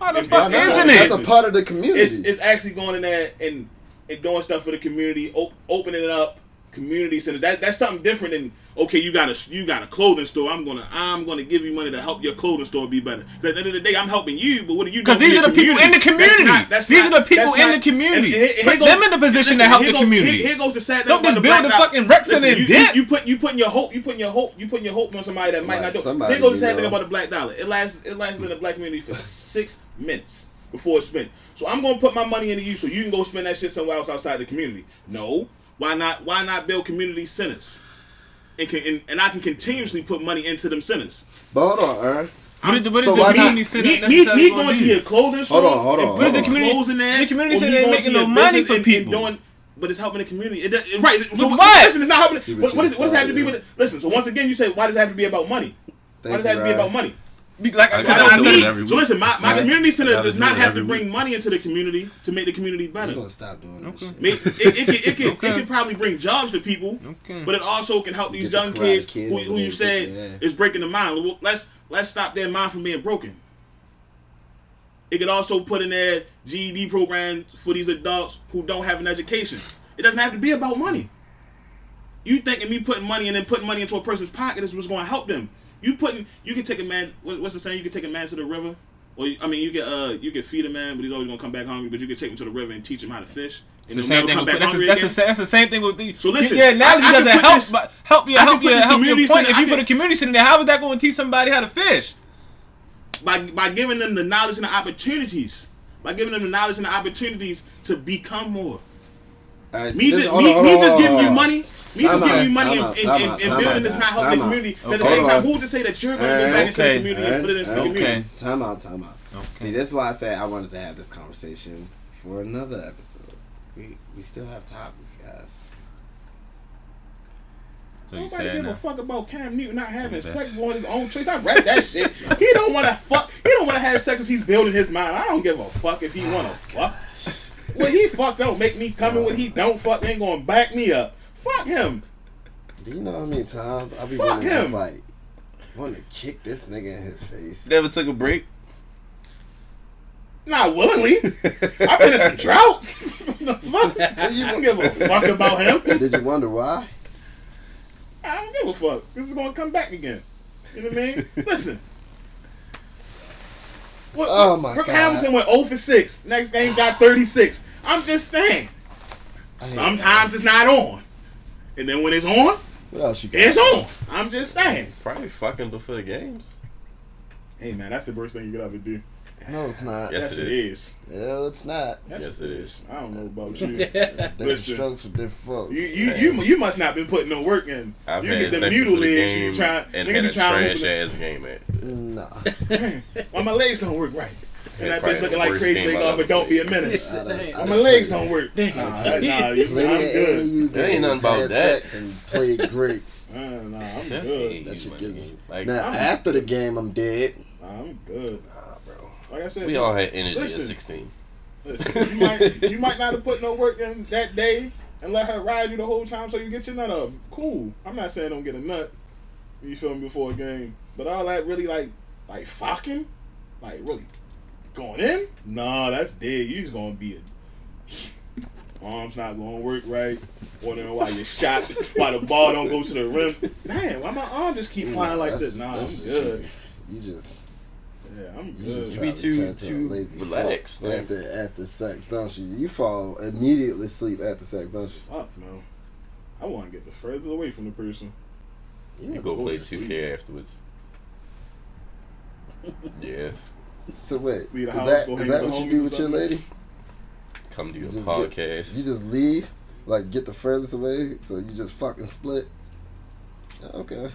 How the fuck isn't it? That's a part of the community. It's, it's actually going in there and, and doing stuff for the community, opening it up, community center. That that's something different than okay, you got a you got a clothing store. I'm gonna I'm gonna give you money to help your clothing store be better. At the end of the day, I'm helping you, but what are you? Because these are the community? people in the community. That's not, that's these not, are the people in not, the community. Put goes, them in the position listen, to help the goes, community. Here, here, goes the sad thing. Don't just build a fucking Rex and you, you, you put you putting your hope you putting your hope you putting your hope on somebody that might not do. So here goes the sad thing about the black dollar. It lasts it lasts in the black community for six minutes before it's spent. So I'm gonna put my money into you, so you can go spend that shit somewhere else outside the community. No, why not? Why not build community centers? and can and, and I can continuously put money into them centers. But hold on, Aaron. What is the, so the community center? Me, me, me going to your clothing store. Hold on, hold on. What is the community? Closing that. The community center ain't making no money for people. Doing, but it's helping the community. It, it, right. So what? what? Listen, it's not helping. What, what, is, what does it have to be with? Listen. So once again, you say why does it have to be about money? Thank why does it have to be about money? Like I, I, I, I so listen, my, my right. community center does not have to bring week. money into the community to make the community better. Gonna stop doing that It, it, it, can, it, okay. it probably bring jobs to people, okay. but it also can help these young the kids who, who you said yeah. is breaking the mind. Well, let's let's stop their mind from being broken. It could also put in their GED programs for these adults who don't have an education. It doesn't have to be about money. You thinking me putting money and then putting money into a person's pocket is what's going to help them? You putting you can take a man. What's the saying? You can take a man to the river. Or I mean, you can uh you can feed a man, but he's always gonna come back hungry. But you can take him to the river and teach him how to fish, It's the same thing. come With, back that's, hungry that's, the, that's the same thing with the. So listen, yeah, analogy I- I can doesn't help, this- but help you help you help your community point. center- If you I put a community center there, how is that going to teach somebody how to fish? by by giving them the knowledge and the opportunities, by giving them the knowledge and the opportunities to become more. Uh, all right, Me this- just hold me, on, me hold just on, giving hold you money. Me just giving you money and, and, and, out, and time building out, is not time helping the community. But at the same time, on. who's to say that you're going to Alright, give eh, back into the community and put it into the eh, community? Time out, time out. Okay. See, that's why I said I wanted to have this conversation for another episode. We we still have topics, guys. So you Nobody saying give a fuck about Cam Newton not having sex on his own choice. I read that shit. He don't want to fuck. He don't want to have sex as he's building his mind. I don't give a fuck if he want to fuck. What he fuck don't make me come when he don't fuck ain't gonna back me up. Fuck him. Do you know how many times I be Fuck him. to fight? Want to kick this nigga in his face? Never took a break. Not willingly. I've been in some droughts. the fuck? You don't give a fuck about him. Did you wonder why? I don't give a fuck. This is gonna come back again. You know what I mean? Listen. What, Oh what- my Brooke God. Hamilton went 0 for 6. Next game got 36. I'm just saying. Sometimes it's not on. And then when it's on, What else you got? it's on. I'm just saying. Probably fucking before the games. Hey man, that's the worst thing you could ever do. No, it's not. Yes, yes, it it is. No, it's not. Yes, Yes, it it is. I don't know about you. Different Listen. strokes for different folks. You you you you must not been putting no work in. I've you had get the sex noodle the. You game try and had a trash ass game at. Nah. Why my legs don't work right. And that bitch looking like crazy game leg off, but don't be a menace. I don't- I my don't legs don't work. Nah, nah, you, I'm good. There ain't nothing about that. And played great. Uh, nah, I'm good. AAU That shit money. give me- Like, Now after the game, I'm dead. I'm good. Nah, bro. Like I said, We all had energy Listen. at 16. listen, you might you might not have put no work in that day and let her ride you the whole time so you get your nut up. Cool. I'm not saying don't get a nut. You feel me before a game, but all that really like like fucking, like really going in. Nah, that's dead. You just gonna be a arms not gonna work right. Wondering why your shot, why the ball don't go to the rim. Man, why my arm just keep flying like this? Nah, I'm that's- good. You just, Yeah, I'm you just good. You be to too- turn to a too lazy relaxed, fuck man. after after sex, don't you? You fall immediately asleep after sex, don't you? Fuck no. I want to get the furthest away from the person. You wanna go go play 2K afterwards. yeah. So wait, Leave is the house, that go is hang that what you do with your lady? Come to your Just podcast. You just leave, like get the furthest away, so you just fucking split. Okay.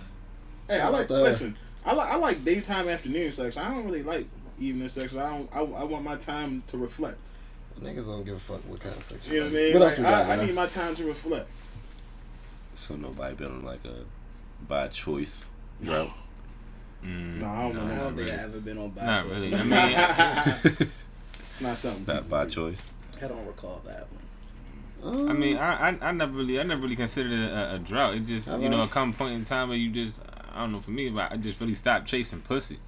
Hey, I like out her. listen. I like I like daytime afternoon sex. I don't really like evening sex. I don't. I, I want my time to reflect. Niggas don't give a fuck what kind of sex You know what I mean? Like, I, I need my time to reflect. So nobody been on like a by choice drought. Mm, No, I don't no, know. I not don't think I really. ever been on by Not choice. really. I mean, It's not something. Not by choice. I don't recall that one. Um, I mean, I, I I never really I never really considered it a, a drought. It just you know a come point in time where you just I don't know for me, but I just really stopped chasing pussy.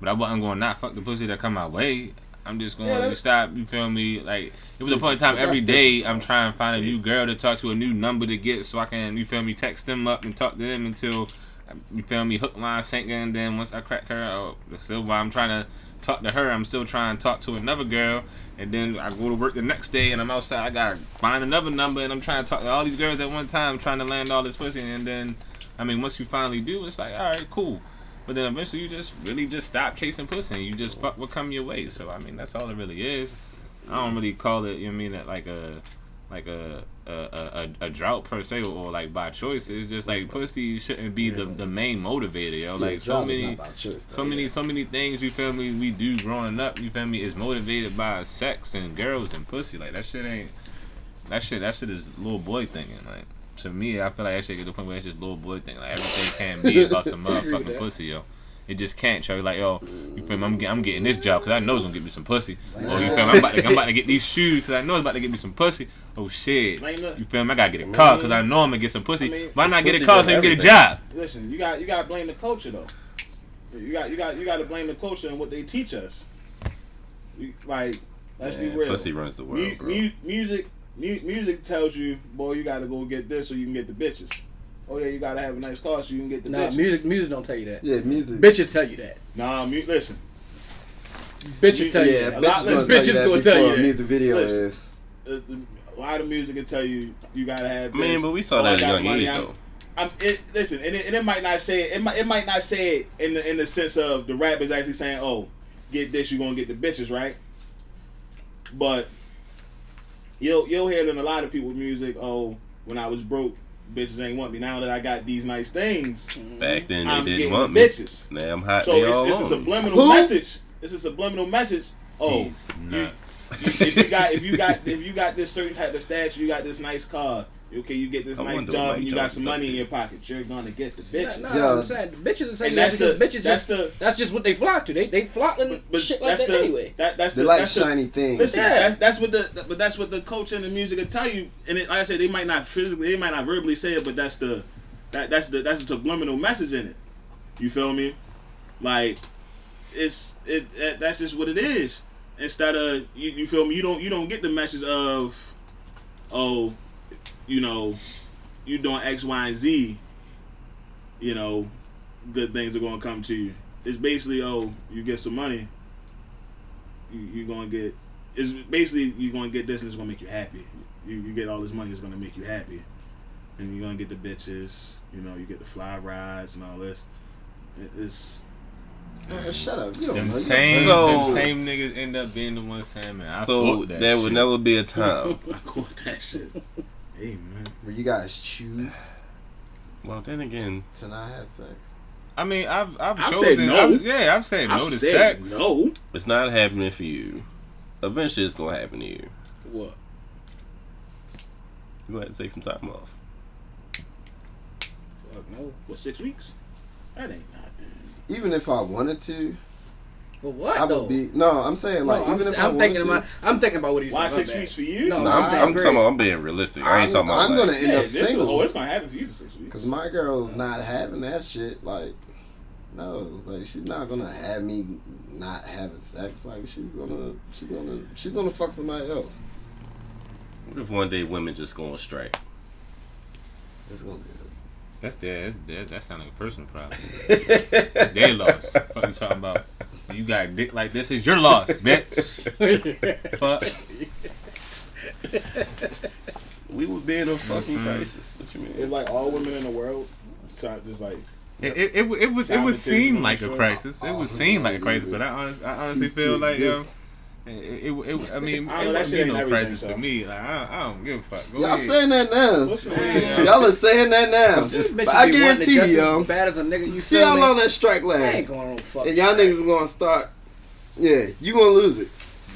But I wasn't going to not fuck the pussy that come my way. I'm just going Yeah, to stop. You feel me? Like it was a point in time every day I'm trying to find a new girl to talk to, a new number to get, so I can you feel me text them up and talk to them until you feel me hook line sinker. And then once I crack her, oh, still while I'm trying to talk to her, I'm still trying to talk to another girl. And then I go to work the next day and I'm outside. I gotta find another number and I'm trying to talk to all these girls at one time, trying to land all this pussy. And then, I mean, once you finally do, it's like, all right, cool. But then eventually you just really just stop chasing pussy and you just fuck what come your way. So I mean, that's all it really is. I don't really call it. You know what I mean that like a like a a, a, a drought per se or like by choice. It's just like pussy shouldn't be the, the main motivator, yo. Like so many not about choice, so many so many things you feel me we do growing up you feel me is motivated by sex and girls and pussy like that shit ain't that shit that shit is little boy thinking like to me I feel like that shit get to the point where it's just little boy thing like everything can be about some motherfucking pussy yo. It just can't show like yo you feel me? I'm, get, I'm getting this job because I know it's gonna get me some pussy. Oh, you feel me? I'm about, to, I'm about to get these shoes because I know it's about to get me some pussy. Oh shit. Man, look. you feel me? I gotta get a car because I know I'm gonna get some pussy. I mean, why not get a pussy car does so you can get a job? Listen, you got you got to blame the culture though. You got you got you got to blame the culture and what they teach us. You- like, let's Man, be real. Pussy runs the world, Mu- bro. mu- music, mu- music tells you, boy, you got to go get this so you can get the bitches. oh yeah, you gotta have a nice car so you can get the Nah, bitches. music music don't tell you that. Yeah, music. Bitches tell you that. Nah, mu- listen. Bitches tell you yeah, that. A lot bitches gonna tell bitches you gonna tell you that. music video Listen. is. Uh, a lot of music can tell you you gotta have. I mean, but we saw Oh, that at a got young money, age I'm- though. I'm, it, listen, and it, and it might not say it. It might, it might not say it in the in the sense of the rap is actually saying, "Oh, get this, you're gonna get the bitches," right? But you'll you'll hear in a lot of people's music. Oh, when I was broke, bitches ain't want me. Now that I got these nice things, mm-hmm. Back then they I'm didn't getting want me. bitches. Now I'm hot. So they it's, all it's a subliminal Who? message. It's a subliminal message. Oh, He's you, nuts. you, if you got if you got if you got this certain type of stature, you got this nice car. Okay, you get this I nice job and you got some money in your pocket. You're gonna get the bitches. Nah, Yeah. I'm saying the bitches will tell And you that that's the- bitches that's just the- that's just what they flock to. They they flock and But shit like that's that the anyway. that that's They the like that's the, shiny things. Listen, Yeah. that's, that's what the but that's what the culture and the music will tell you. And it, like I said, they might not physically, they might not verbally say it, but that's the that that's the that's the subliminal message in it. You feel me? Like it's it that- that's just what it is. Instead of you, you feel me, you don't you don't get the message of oh, you know, you're doing X, Y, and Z. You know, good things are gonna come to you. It's basically oh, you get some money you, you're gonna get it's basically you're gonna get this and it's gonna make you happy. You, you get all this money, it's gonna make you happy, and you're gonna get the bitches. You know, you get the fly rides and all this. It, it's Man, shut up. You don't Them know. You same, So- them same niggas end up being the ones saying, "Man, I So that there would shit. never be a time. I caught that shit. Hey man, Where you guys choose well, then again, to not have sex. I mean, I've I've, I've chosen. said no. I've- yeah, I've said no I've to said sex. no. it's not happening for you. Eventually, it's gonna happen to you. What? You gonna have to take some time off. Fuck no. What six weeks? That ain't nothing. Even if I wanted to, For what I though? would be. No, I'm saying No, like I'm, if I I'm wanted thinking to, about I'm thinking about what he's Why six weeks for you? No, No, No, I'm I'm, I'm talking. About, I'm being realistic. I ain't I'm, talking about. That. I'm gonna end Yeah, up this is- single oh, it's gonna happen for you for six weeks. because my girl's not having that shit. Like, no, like she's not gonna have me not having sex. Like she's gonna, she's gonna, she's gonna fuck somebody else. What if one day women just go on strike? It's gonna be. That's their, that's their, that sounds like a personal problem. That's That's their loss. Fuck you talking about? You got a dick like this is your loss, bitch. Fuck. We would be in a fucking Mhm. crisis. What you mean? It's like all women in the world, so just like It, it, it, it would it would seem like a crisis. It would seem like a crisis, but I honestly, I honestly feel like yo, This- it, it, it, I mean, I it don't wouldn't be ain't no everything, crisis so. for me. Like I, I don't give a fuck. Go Y'all ahead. saying that now. Y'all are saying that now. This bitch But I guarantee you, just yo. as bad as a nigga. You See feel how me? long that strike I ain't going on fuck. And y'all niggas is gonna start. Yeah, you gonna lose it.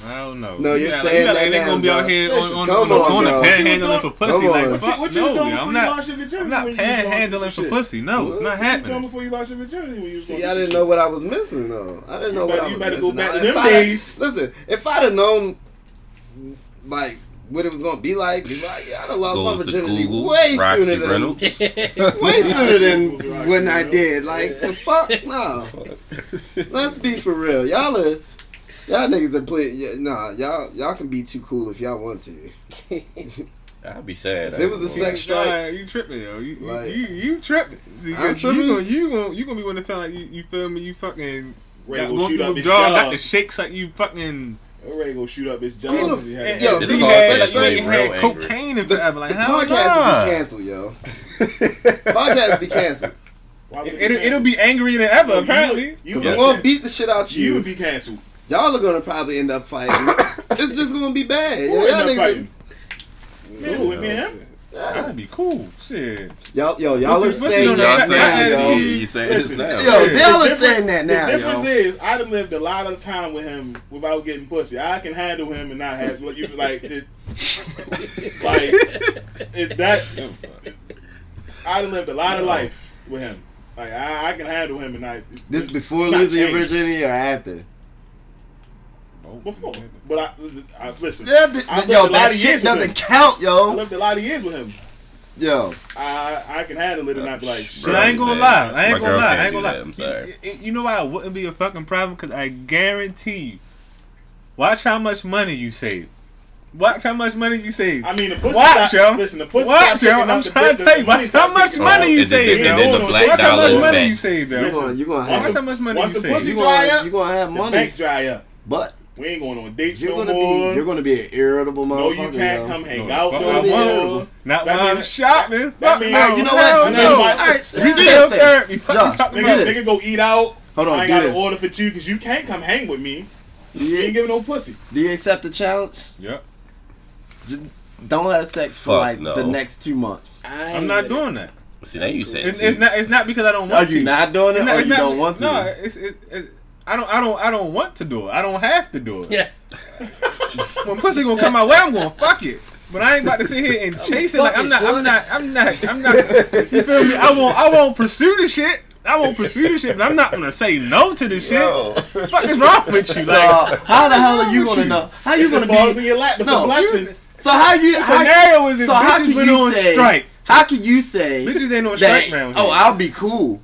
I don't know. No, You you're got- saying you got that like they now, gonna be out Joe. here Listen, on on, come on, on, on, Joe. the panhandling for pussy. Like What you, what you no, was doing yo, before I'm you not. lost your? I'm not when you was going through panhandling for pussy. No, it's not What you happening. before you lost your virginity? When you was See, going I didn't know what I was missing though. I didn't know You what better- I you better go back to Now, them if days. Listen, if I'd have known, like what it was gonna be like, be like, yeah, I'd have lost Goes my virginity Google, way Roxy sooner than way sooner than when I did. Like the fuck, no. Let's be for real. Y'all are. Y'all niggas are playing. Yeah, nah, y'all y'all can be too cool if y'all want to. I'd be sad. If it was a sex strike, Nah, you tripping, yo. You, you- Like- you, you tripping. See, I'm you, tripping? You gonna, you gonna, you gonna be one to feel like you, you feel me? You fucking Ray got, gonna shoot up the his jaw, got the shakes like you fucking. Ray gonna shoot up his job. I'm gonna- because he had Yo, and if you he had, was like, sex you straight, had cocaine and the, forever. Like, the hell podcast nah. will be canceled, yo. podcast will be canceled. It, it it'll, it'll be angrier than ever, No, you- apparently. You, Cause would- I'm gonna beat the shit out you you. would be canceled. Y'all are gonna probably end up fighting. it's just gonna be bad. Who y'all, up niggas, fighting? Me and with me and him. That'd be cool. Shit. y'all, yo, y'all are What's the- what's saying that Y'all saying nah, now, yo. nah, You saying this Listen, now? Yo, The y'all are saying that now, The difference yo. is, I done lived a lot of time with him without getting pussy. I can handle him and not have like you like it, like it's that. I done lived a lot of life with him. Like I, I can handle him and not. This before losing your virginity or after? Before, but I, I listen. Yeah, th- I lived yo, a lot that of shit doesn't him. count, I lived a lot of years with him. Yo, I I can handle it and not be like. But shit. I ain't gonna lie. I ain't gonna lie. I ain't gonna lie. that, I'm sorry. You, you know why it wouldn't be a fucking problem? Because I guarantee you. Watch how much money you save. Watch how much money you save. I mean, the pussy. Watch, stop, yo. Listen, the pussy. Watch, stop yo. I'm trying to the tell you. Watch how much money you save, yo. then the Hold on, black Watch how much money you save, yo. You gonna, you gonna Watch how much money Once you the save. pussy you dry gonna, up, you gonna have The money, bank dry up. but We ain't going on dates you're no gonna more. be you're gonna be an irritable mother. no, you can't yo. come hang No, out fuck no I more. won't. Not That while I'm means- shopping. that Fuck means- no. You know what? Hell You know no. Alright, You do this tell thing. therapy. Josh, you talking do Nigga, about? nigga go eat out. Hold on, I ain't do got to this. order for two because you can't come hang with me. Do You ain't giving no pussy. do you accept the challenge? Yep. Just don't have sex for Fuck like no. the next two months. I I'm not with it. doing that. See, now you said It's, it's not. It's not because I don't Are want to. you not doing it, It's not- or it's you not- don't want to? No, it's, it's, it's, I don't. I don't. I don't want to do it. I don't have to do it. Yeah. When pussy gonna come my way, I'm gonna fuck it. But I ain't about to sit here and chase it. Like I'm not. I'm not. I'm not. I'm not. You feel me? I won't. I won't pursue the shit. I won't pursue the shit. But I'm not gonna say no to the shit. Yo. Fuck is wrong with you? So how the hell are you gonna with know? How you It's gonna it falls in your lap. It's No, a blessing. So how you? the How, scenario is if so how bitches can been you on say? strike. How can you say? Bitches ain't on that, strike round. oh. I'll be cool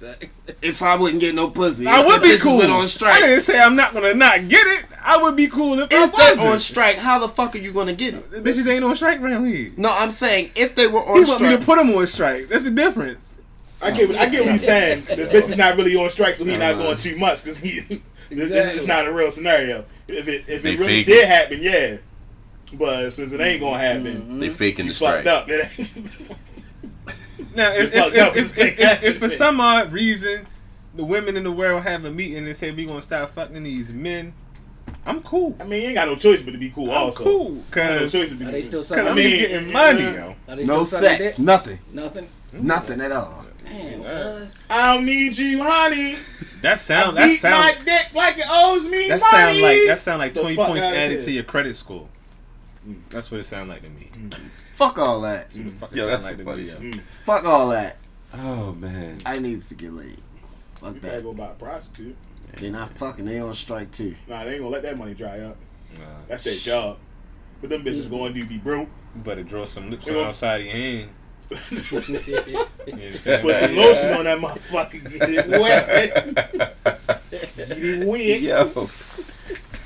if I wouldn't get no pussy. I would be cool. Went on I didn't say I'm not gonna not get it. I would be cool if, I If they're on strike, how the fuck are you gonna get it? The bitches ain't on strike round here. No, I'm saying if they were on. He on want me strike. to put them on strike. That's the difference. I get, what- I get what he's saying. This bitch is not really on strike, so he not going too much because he. this, this Exactly. is not a real scenario. If it if They it really fake it. did happen, yeah. But since it ain't gonna happen, They faking you the fucked strike. up. It ain't- Now, if, if, if, if, if, if for some odd reason the women in the world have a meeting and say we gonna stop fucking these men, I'm cool. I mean, you ain't got no choice but to be cool. I'm also, cool You got no choice to be Are they still cause sucking I'm I mean, getting money, yeah. yo. Are they no still sex, dick? nothing, Nothing. nothing at all. Damn, cuz. I don't need you, honey. That sound I that beat my dick like it owes me that money. sound like that sound like The twenty points added to your credit score. That's what it sound like to me. Fuck all that. That's what the fuck it Yo, that's like some funny me. shit. yo. Mm. Fuck all that. Oh man. I need to get laid. Fuck You better that. go buy a prostitute. They're not fucking. They on strike too. Nah, they ain't gonna let that money dry up. Nah. That's their job. But them bitches going to be broke. You better draw some lips on gonna- outside of your hand. Put You know what I'm saying? some lotion on that motherfucker. Get it wet. Get it wet. Yo.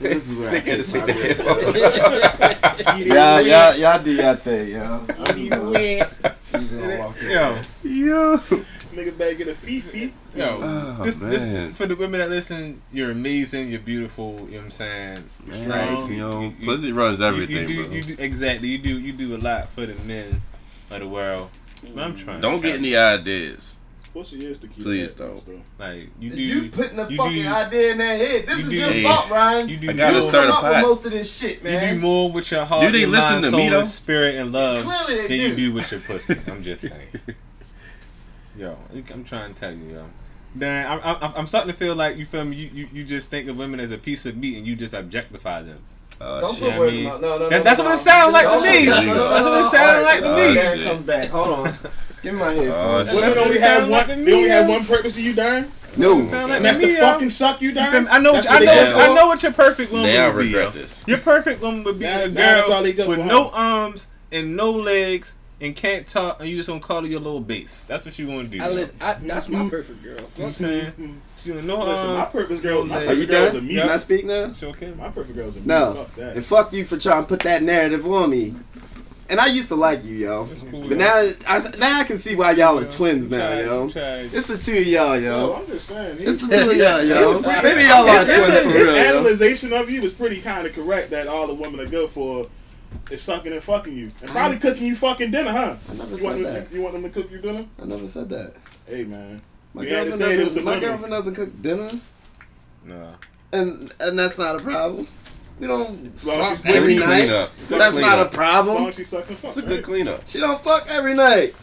This is where I Nigga, take this my ain't risk. that- Get it Y'all, wet. y'all, y'all do your thing, yo. Get it wet. He's gonna walk in. Yo, Yo. Nigga better get a fifi. yo, Oh, this, man. this for the women that listen. You're amazing. You're beautiful. You know what I'm saying? You're Man. strong. You know, You- pussy runs everything, you, do, bro. You do exactly. You do. You do a lot for the men of the world. But I'm trying. Don't to get any you, ideas. Pussy is the key. Please to that, don't. though. Like you do. You putting the you fucking do- idea in their head. This you is do- your Hey, fault, Ryan. You You, do. I gotta more- come start a up with most of this shit, man. You man. do more with your heart, Do they your listen mind, to soul, me, though? and spirit and love Clearly they than you do. do with your pussy. I'm just saying. Yo, I'm trying to tell you, yo. Then I'm, I'm, I'm starting to feel like you feel me. You, you, you just think of women as a piece of meat and you just objectify them. Oh, Don't shit. put I words in my no, no, no. that- that's no, what it sounds sound like to me. no, no, no, no, That's what it sounds like to me. Darren comes back. Hold on. Give me my headphones. Uh, shit. Women That's only what it have one. like to me, They only have one purpose to you, Darren. no. Sound like And that's to me, to yo. fucking suck you, You feel I know. That's What, I know. What, good I know what your perfect woman Now I would be. regret this. Your perfect woman would be Now- a now that's girl all they with for, no arms and no legs and can't talk, and you just gonna call her your little base. That's what you gonna do. I listen, I, that's my perfect girl. You know what I'm saying? She with no Listen, my arms. purpose girl. My Are Are perfect you girl's a done? me. Can I speak now? She okay? My perfect girl's a me. No. Fuck that. And fuck you for trying to put that narrative on me. And I used to like you, yo. That's cool, But yo. now, I, now I can see why y'all are Yo, twins now, tried, yo. you tried. It's the two of y'all, Yo, yo. I'm just saying. It's the two of y'all, yo. Maybe y'all are his- his- twins for his real, yo. analyzation of you was pretty kind of correct. That all the women are good for is sucking and fucking you, and probably cooking you fucking dinner, huh? I never You want, said them, that. you want them to cook you dinner? I never said that. Hey man, My We had to girlfriend, it was doesn't, my girlfriend doesn't cook dinner, Nah. and and that's not a problem. We don't As long as fuck every night. Cleanup. Good That's not a cleanup. as long problem. as she sucks and fucks. It's a good right? cleanup. She don't fuck every night.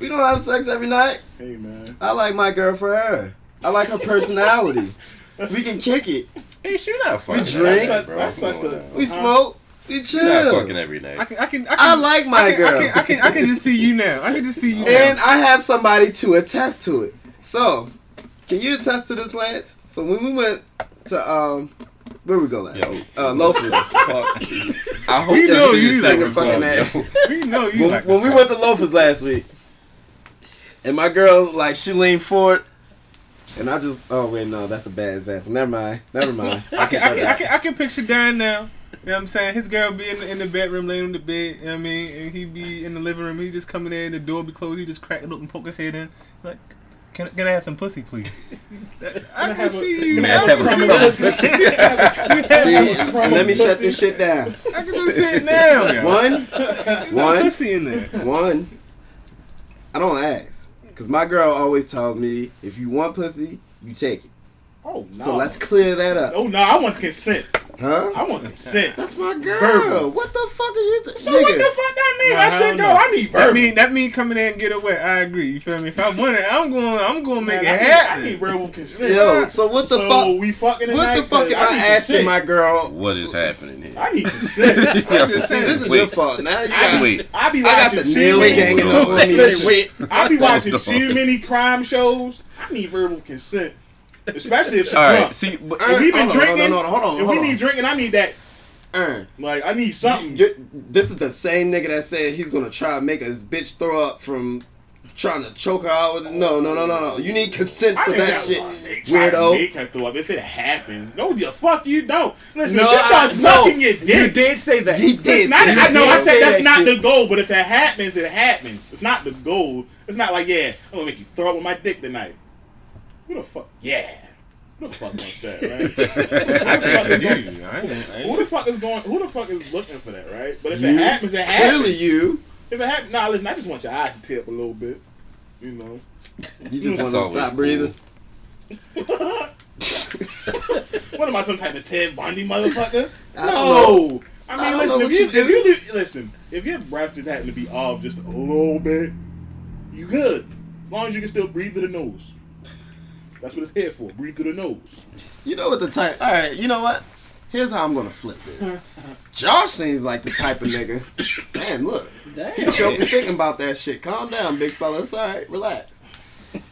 We don't have sex every night. Hey man, I like my girl for her. I like her personality. we can kick it. Hey, she not fucking. We drink. every That's- bro. that's Come the- We smoke. We She not fucking every night. I can, I can, I can. I like my I can, girl. I can, I can, I can just see you now. I can just see you now. And I have somebody to attest to it. So, can you attest to this, Lance? So when we went to um, where we go last? Yo. Uh, Loafers. I hope We that know shit you is like a fucking ass. we know you when, like when we went to Loafers last week, and my girl like she leaned forward, and I just oh wait no that's a bad example. Never mind. Never mind. I can, I can, I can, I can picture Darren now. You know what I'm saying? His girl be in the, in the bedroom, laying on the bed, you know what I mean? And he be in the living room, he just coming in, the door be closed, he just crack it open, poke his head in. Like, can, can I have some pussy, please? I can have see you. I I have a can crumb see- See, let me shut this shit down. I can just see it now. yo. One, one, Pussy in there. one. I don't ask, cause my girl always tells me if you want pussy, you take it. Oh no. So let's clear that up, Oh no, I want consent. Huh? I want consent. That's my girl. Verbal. What the fuck are you? T- So what the fuck that mean? Nah, that hell shit go. no. I need verbal. That mean that mean coming in and get away. I agree. You feel me? If I want it, I'm going. I'm going to make Man, it I need- happen. I need verbal consent. Yo, so what the so fuck? we fucking What the fuck am Cause I asking consent. my girl? What is happening here? I need consent. I'm just See, saying. this is Wait. your fault. Now you I, got. Wait. I be I got watching the too many. hanging up on me. Wait. I be watching too many crime shows. I need verbal consent, especially if she All right. drunk. See, but, If we been Hold on, drinking, hold on, hold on, if hold we on. need drinking, I need that. Ern, Like I need something. you're- this is the same nigga that said he's gonna try to make his bitch throw up from trying to choke her out. With, no, no, no, no, no. You need consent I for didn't that say shit, I ain't trying to weirdo. Make her throw up if it happens. No, the fuck you don't. Listen, No, if she I- start sucking no, your You did say that. He It's did. not, You I know. I did said that's that not shit. the goal, but if it happens, it happens. It's not the goal. It's not like yeah, I'm gonna make you throw up with my dick tonight. Who the fuck? Yeah. Who the fuck wants that, right? who, the fuck is going, I ain't- I who the fuck is going? Who the fuck is looking for that, right? But if You. it happens, it happens. Clearly, you. If it happens, nah. Listen, I just want your eyes to tip a little bit. You know. You just want to stop cool. breathing. What am I, some type of Ted Bundy motherfucker? I no. I I mean, don't listen. If you, you if you do, listen, if your breath just happen to be off just a little bit, you good. As long as you can still breathe through the nose. That's what it's here for. Breathe through the nose. You know what the type? All right. You know what? Here's how I'm gonna flip this. Josh seems like the type of nigga. Damn, look. He Damn. choked me thinking about that shit. Calm down, big fella. It's all right. Relax.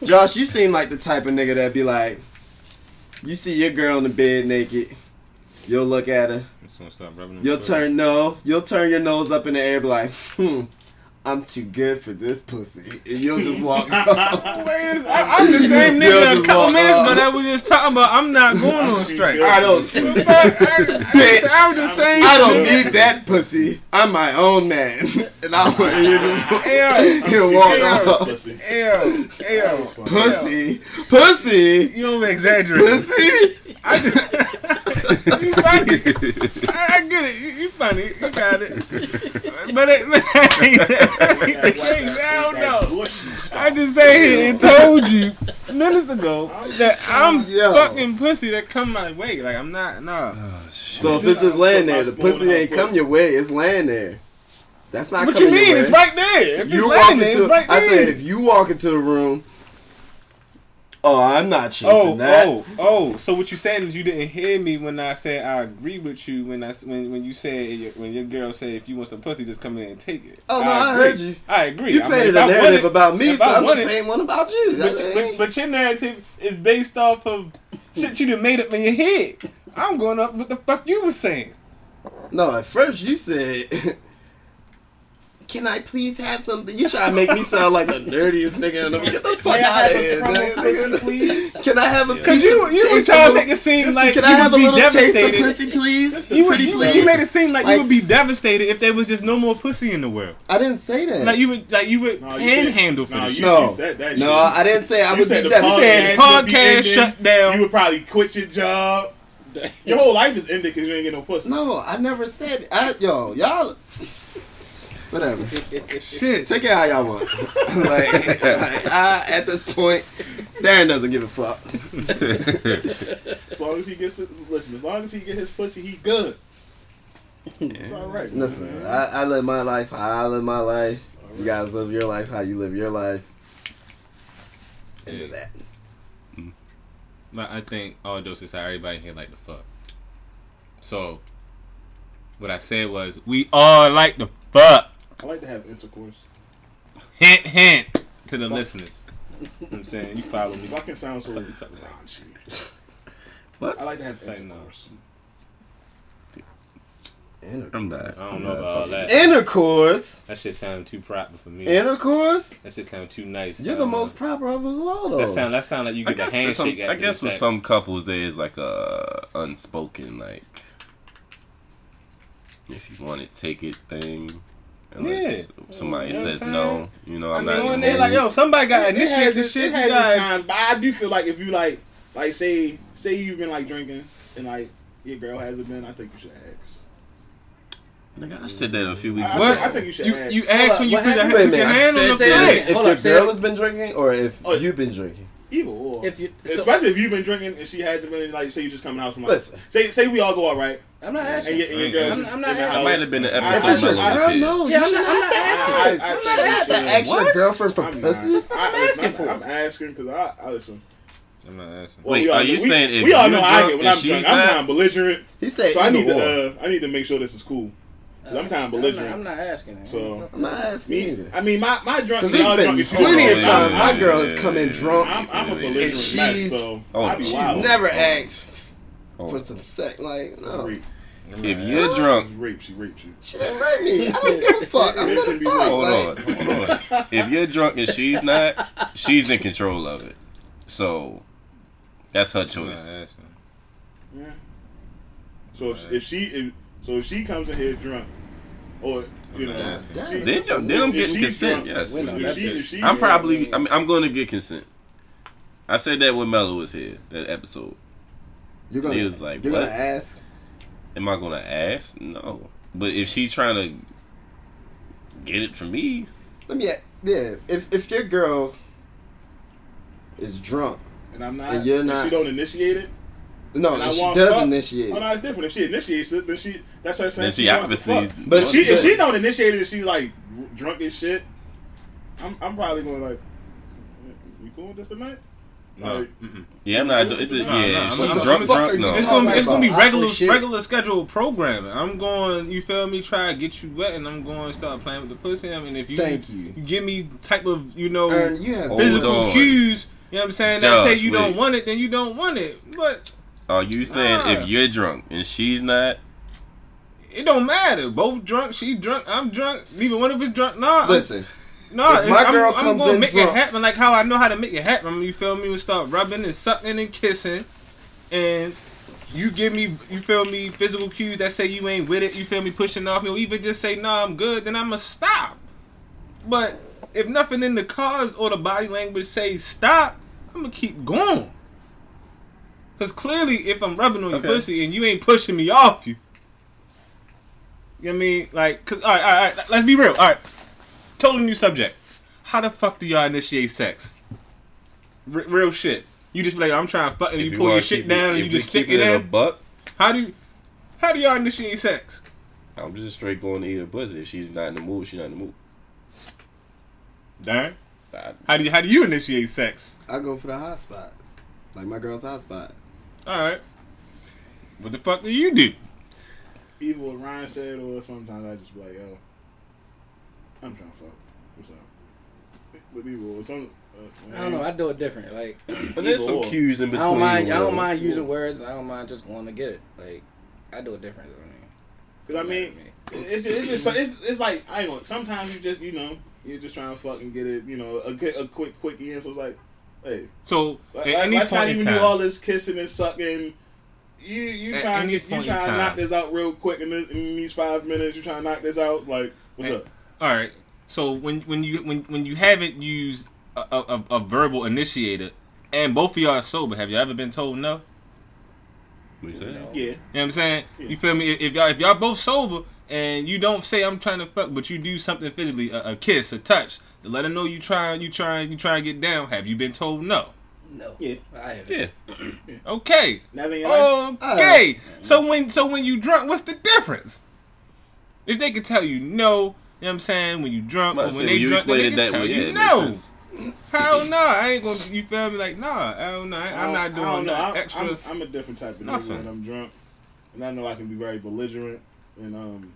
Josh, you seem like the type of nigga that'd be like, you see your girl in the bed naked, you'll look at her, stop rubbing you'll turn no, you'll turn your nose up in the air, be like, hmm, I'm too good for this pussy, and you'll just walk off. Man, I- I'm the same nigga a couple minutes ago that we just talking about. I'm not going on strike. I don't, Bitch, I'm the same. I don't need that pussy. I'm my own man, and I want you to you I'm walk off. pussy. hey, yo, Pussy, pussy, You over exaggerating. pussy. I just. You funny. I, I get it. You, you funny. You got it. But it, man, I don't know. I just say and told you minutes ago that I'm Yo. fucking pussy that come my way. Like I'm not. No. Oh, so if it's just laying there, the pussy ain't come your way. It's laying there. That's not What coming you mean? your way. It's right there. If you it's walk laying there, into. it's right I there. said if you walk into a room. Oh, I'm not chasing Oh, that. oh, oh! So what you saying is you didn't hear me when I said I agree with you when I s- when when you said when your girl said if you want some pussy just come in and take it. Oh, no, I agree. heard you. I agree. You I painted if a I want narrative it- about me, so I I'm want just it- painting one about you. But, That's- but, but your narrative is based off of shit you done made up in your head. I'm going up with the fuck you was saying. no, at first you said. Can I please have something? You try to make me sound like the nerdiest nigga in the world? Get the fuck May out of have a here, crumb of nigga. pussy, please? Can I have a piece Cause you of you were trying to make it seem like Can you I have a would be little taste of devastated. pussy, please? Just You, would, Pretty you, please. you made it seem like, Like- you would be devastated if there was just no more pussy in the world. I didn't say that. Like you would like you would No, you didn't. panhandle for No, this you- no, said that no, shit. I didn't say I You would said be the devastated. podcast would be podcast ending. shut down. You would probably quit your job. Your whole life is ended because you ain't get no pussy. No, I never said. I, yo, y'all. Whatever. Shit. Take it how y'all want. like, like, I, at this point, Darren doesn't give a fuck. As long as he gets his, listen, as long as he get his pussy, he good. It's all right. Listen, man. I, I live my life how I live my life. You guys live your life how you live your life. Into that. Mm. But I think all doses are everybody here like the fuck. So what I said was we all like the fuck. I like to have intercourse. Hint hint to the listeners. You know what I'm saying? You follow me. Fucking sounds so Fuck you talking raunchy. What? I like to have Say no. intercourse. I'm back. I don't know about all that. Intercourse. That shit sound too proper for me. Intercourse. That shit sound too nice. You're I the don't know. most proper of us all, though. That sound that sound like you I get a guess, there's some, handshake. I after guess the with sex. some couples there is like a unspoken like if you want it, take it thing. Unless somebody You know says no, you know, I I'm mean, not. when they the like, mood. yo, somebody got It initiate has this shit. It You has its time, but I do feel like if you like, like say, say you've been like drinking and like your girl hasn't been, I think you should ask. Nigga, I said that a few weeks I, ago. What? I think you should you ask. you Hold ask when you what put, your, happened? put Wait a minute, hand on I the said- dick. Say if Hold your girl has been drinking or if Oh, you've been drinking. Either or. If you, so, Especially if you've been drinking and she hasn't been, like, say you just coming out from like, Listen. say, say we all go out, right? I'm not asking. your, and your girl's I'm- I'm not asking. house. Might have been the I- If episode it's your Mello was girl, here. no. Yeah, you I'm should not- I'm not asking. I- I- ask. I You think should you have ask your girlfriend for I'm pussy. not. What the fuck I, I'm listen, asking for? I'm asking because I, I listen. I'm not asking. Well, Wait, we all are you we, saying if we all know how I get when I'm she's drunk? I'm kind of belligerent, He said so I need to uh, I need to make sure this is cool. 'Cause I'm kind of belligerent. I'm not, I'm not asking. So- I'm not asking Me, either. I mean, my my drunk. Because see, y'all drunk been plenty of times my girl has come in drunk I'm, I'm a and belligerent mess, she's so Oh, she's never asked Oh. for some sex. Like, no. Rape. If you're drunk, She raped. She raped you. She didn't rape me. I don't give a fuck. I'm It gonna be fuck. hold Like, on, hold on. If you're drunk and she's not, she's in control of it. So that's her I'm not choice. Yeah. So if, if she if, so if she comes in here drunk, or you know, asking. she, Then, I'm- then I'm getting consent. drunk, Yes, We know If she, if she, I'm probably. I'm, I'm going to get consent. I said that when Mello was here. That episode. You're gonna, He was like, you're what? gonna ask. Am I gonna ask? No. But if she trying to get it from me, Let me. Yeah, if if your girl is drunk, and I'm not, And you're not- she don't initiate it. no, And if she does fuck, initiate. Oh no, it's different. If she initiates it, then she that's her saying then she wants to obviously. fuck. But If she if she don't initiate it, and she's like drunk as shit. I'm I'm probably going like, you cool with this tonight? No. Like, Yeah, I'm not. It's, No, yeah, no, if I'm- she I'm- drunk, I'm- drunk. No. It's gonna, be, it's gonna be regular regular scheduled programming. I'm going, you feel me? Try to get you wet, and I'm going to start playing with the pussy. I mean, if you, Thank you. you give me type of you know Aaron, you physical on. cues, you know what I'm saying? That say Josh, you don't want it, then you don't want it. But Are you saying Nah. if you're drunk and she's not? it don't matter. Both drunk, she drunk, I'm drunk. Neither one of us drunk. Nah, I'm- Listen, No, If my I'm, girl I'm comes gonna in make drunk- it happen like how I know how to make it happen. You feel me? We start rubbing and sucking and kissing, and you give me, you feel me, physical cues that say you ain't with it. You feel me, pushing off me, or even just say no, I'm good. Then I'ma stop. But if nothing in the cards or the body language say stop, I'm gonna keep going. Cause clearly, if I'm rubbing on Okay. your pussy and you ain't pushing me off you, you know what I mean? Like, cause all right, all right, all right, let's be real. All right, totally new subject. How the fuck do y'all initiate sex? R- real shit. You just be like, I'm trying to fuck, and if you pull your shit keep it- down, and you just stick keep it a in. buck. How do you, how do y'all initiate sex? I'm just straight going to eat her pussy. If she's not in the mood, she's not in the mood. Darn. How do you, how do you initiate sex? I go for the hot spot, like my girl's hot spot. All right. What the fuck do you do? either what Ryan said or sometimes I just be like, yo, I'm trying to fuck. What's up? But either or some. Uh, I don't know. I do it different. Like but there's some cues in between. I between. don't mind. I don't mind using words. I don't mind just going to get it. Like I do it different. I mean, Cause I mean, it's just, it's just it's, it's like I ain't gonna. Sometimes you just you know you're just trying to fucking get it. You know a, a quick quick in. So it's like, hey, So like, at any let's not point in even do all this kissing and sucking. You you At trying to get you point in trying to knock this out real quick in, this, in these five minutes. You trying to knock this out like what's Hey. up? All right. So when when you when when you haven't used a, a, a- a verbal initiator, and both of y'all are sober, have you ever been told no? What you say? No. Yeah, You know what I'm saying? Yeah. You feel me? If, if y'all if y'all both sober and you don't say I'm trying to fuck, but you do something physically, a, a kiss, a touch, to let her know you trying, you trying, you trying to get down. Have you been told no? no. Yeah. I haven't. Yeah. Okay. never in your life. Okay. Oh. So when so when you drunk, what's the difference? If they could tell you no, you know what I'm saying? When you drunk, or Might say, when they you drunk, then they explained can it that tell way. you Yeah, it makes no. sense. Hell no, I ain't gonna. You feel me? Like nah, hell no, I, I'm not doing don't know. that I'm, extra. I'm, I'm a different type of nigga when I'm drunk, and I know I can be very belligerent and um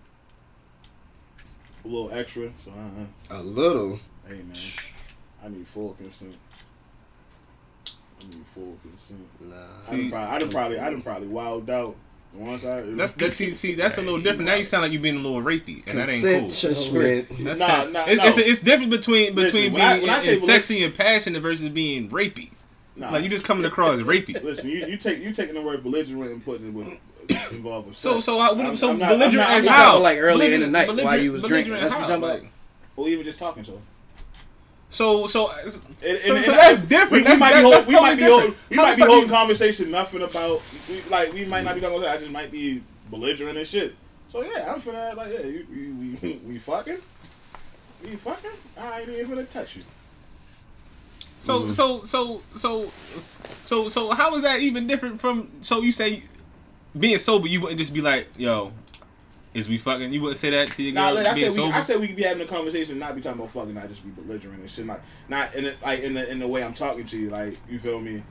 a little extra. So uh, A little. hey man, I need full consent. I need full consent. Nah. I done probably, I done probably, I done probably wilded out. Once I that's that's see, see that's a little different. Now you sound like you're being a little rapey, and that ain't cool. Consensual. That's Nah, nah, it's, no. it's, it's different between Listen, between when I- being when I in- say in beli- sexy and passionate versus being rapey. Nah. Like you just coming across rapey. Listen, you, you take you taking the word belligerent and putting it with involved with So sex. so how, I'm- so I'm not- I'm belligerent not- I'm as You not- how? talking like earlier in the night while you was drinking. That's what you how? talking about. Or even just talking to her. So so And, and, So- and so that's different. We, we might be that's- hold, that's we might be totally hold, different. we might be holding conversation nothing about we, like we might not be talking about that. I just might be belligerent and shit. So yeah, I'm finna like yeah, you, you, we we fucking, we fucking. I ain't even finna touch you. So mm-hmm. so so so so so how is that even different from? So you say being sober, you wouldn't just be like, yo, is we fucking? You wouldn't say that to your Nah, girl I said we. I said we could be having a conversation, not be talking about fucking, not just be belligerent and shit. Like not in the, like in the in the way I'm talking to you. Like you feel me?